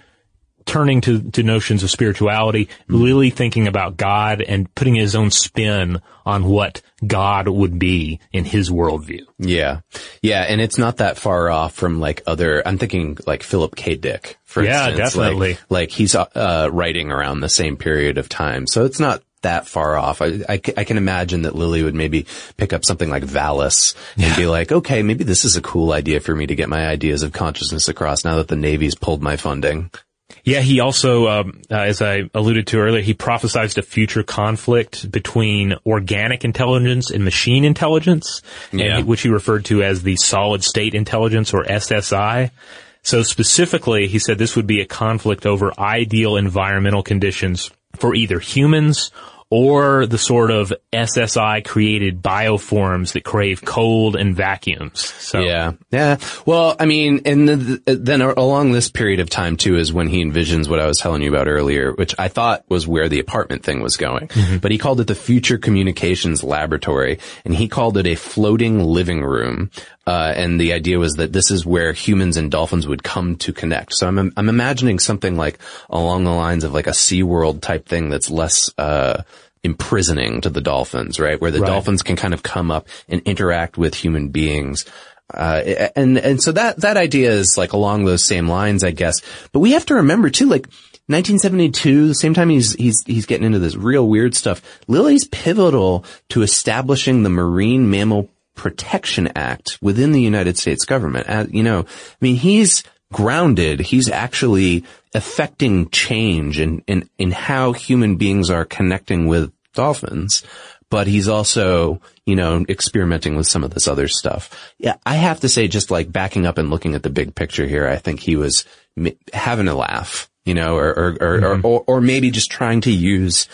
turning to, to notions of spirituality, Lilly thinking about God and putting his own spin on what God would be in his worldview. Yeah. Yeah. And it's not that far off from like other, I'm thinking like Philip K. Dick, for Yeah, instance. definitely. Like, like he's, uh, writing around the same period of time. So it's not that far off. I, I, I can imagine that Lilly would maybe pick up something like Valis and be like, okay, maybe this is a cool idea for me to get my ideas of consciousness across now that the Navy's pulled my funding. Yeah, he also, um, uh, as I alluded to earlier, he prophesized a future conflict between organic intelligence and machine intelligence, Yeah. he- which he referred to as the solid state intelligence or SSI. So specifically, he said this would be a conflict over ideal environmental conditions for either humans or the sort of SSI created bioforms that crave cold and vacuums. So Yeah. Yeah. Well, I mean, and the, then along this period of time too is when he envisions what I was telling you about earlier, which I thought was where the apartment thing was going. But he called it the Future Communications Laboratory and he called it a floating living room. Uh, and the idea was that this is where humans and dolphins would come to connect. So I'm, I'm imagining something like along the lines of like a SeaWorld type thing that's less, uh, imprisoning to the dolphins, right? Where the Right. dolphins can kind of come up and interact with human beings. Uh, and, and so that, that idea is like along those same lines, I guess. But we have to remember too, like 1972, the same time he's, he's, he's getting into this real weird stuff. Lilly's pivotal to establishing the Marine Mammal Protection Act within the United States government. Uh, you know, I mean, he's grounded. He's actually affecting change in, in, in how human beings are connecting with dolphins but he's also, you know, experimenting with some of this other stuff. Yeah, I have to say, just like backing up and looking at the big picture here, I think he was having a laugh, you know, or, or, or, or, or, or maybe just trying to use,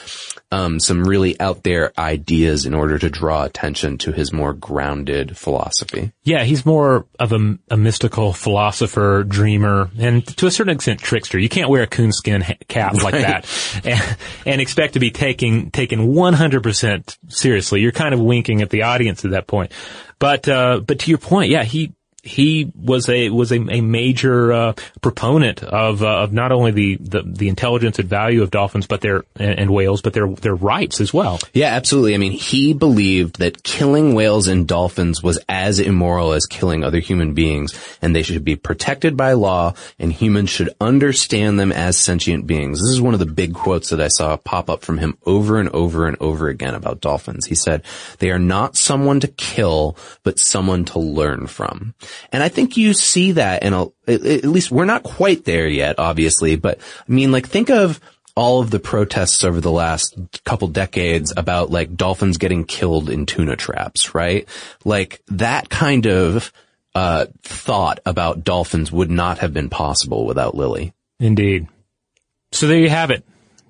um, some really out there ideas in order to draw attention to his more grounded philosophy. Yeah, he's more of a, a mystical philosopher, dreamer, and to a certain extent trickster. You can't wear a coonskin ha- cap like that and, and expect to be taking taken 100% seriously. You're kind of winking at the audience at that point. But uh, but to your point, yeah, he he was a was a, a major uh, proponent of uh, of not only the, the the intelligence and value of dolphins, but their and, and whales, but their their rights as well. Yeah, absolutely. I mean, he believed that killing whales and dolphins was as immoral as killing other human beings, and they should be protected by law, and humans should understand them as sentient beings. This is one of the big quotes that I saw pop up from him over and over and over again about dolphins. He said, they are not someone to kill, but someone to learn from. And I think you see that in a, at least we're not quite there yet, obviously, but I mean, like think of all of the protests over the last couple decades about like dolphins getting killed in tuna traps, right? Like that kind of, uh, thought about dolphins would not have been possible without Lilly. Indeed. So there you have it.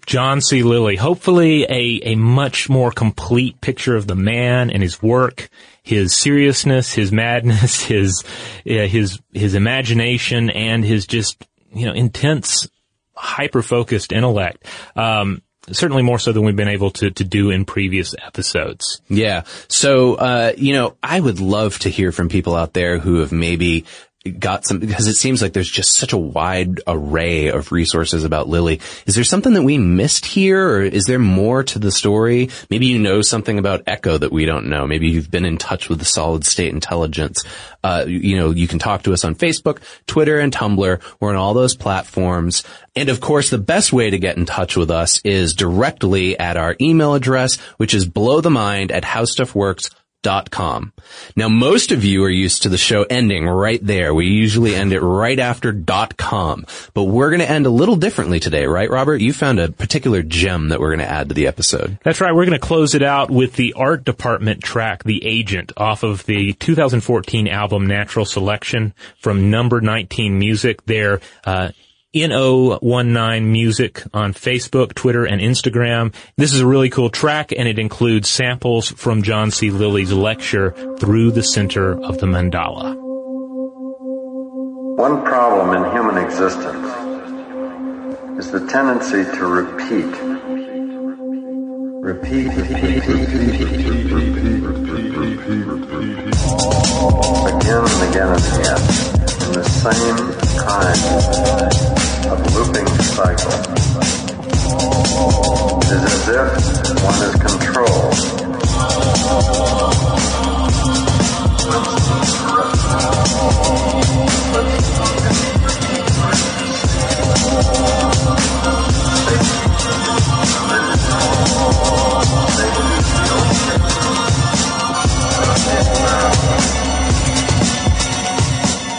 John C. Lilly. Hopefully a, a much more complete picture of the man and his work, his seriousness, his madness, his, uh, his, his imagination and his just, you know, intense, hyper-focused intellect. Um, certainly more so than we've been able to, to do in previous episodes. Yeah. So, uh, you know, I would love to hear from people out there who have maybe got some, because it seems like there's just such a wide array of resources about Lilly. Is there something that we missed here or is there more to the story? Maybe you know something about Echo that we don't know. Maybe you've been in touch with the solid state intelligence. Uh, you know, you can talk to us on Facebook, Twitter, and Tumblr. We're on all those platforms. And of course, the best way to get in touch with us is directly at our email address, which is blowthemind at howstuffworks dot com. Now, most of you are used to the show ending right there. We usually end it right after dot com, but we're going to end a little differently today, right, Robert? You found a particular gem that we're going to add to the episode. That's right. We're going to close it out with the art department track, The Agent, off of the 2014 album Natural Selection from Number 19 Music. There, uh, NO19 Music on Facebook, Twitter, and Instagram. This is a really cool track, and it includes samples from John C. Lilly's lecture, Through the Center of the Mandala. One problem in human existence is the tendency to repeat. Repeat, repeat, repeat, repeat. again and again and again in the same kind of looping cycle. It is as if one is controlled.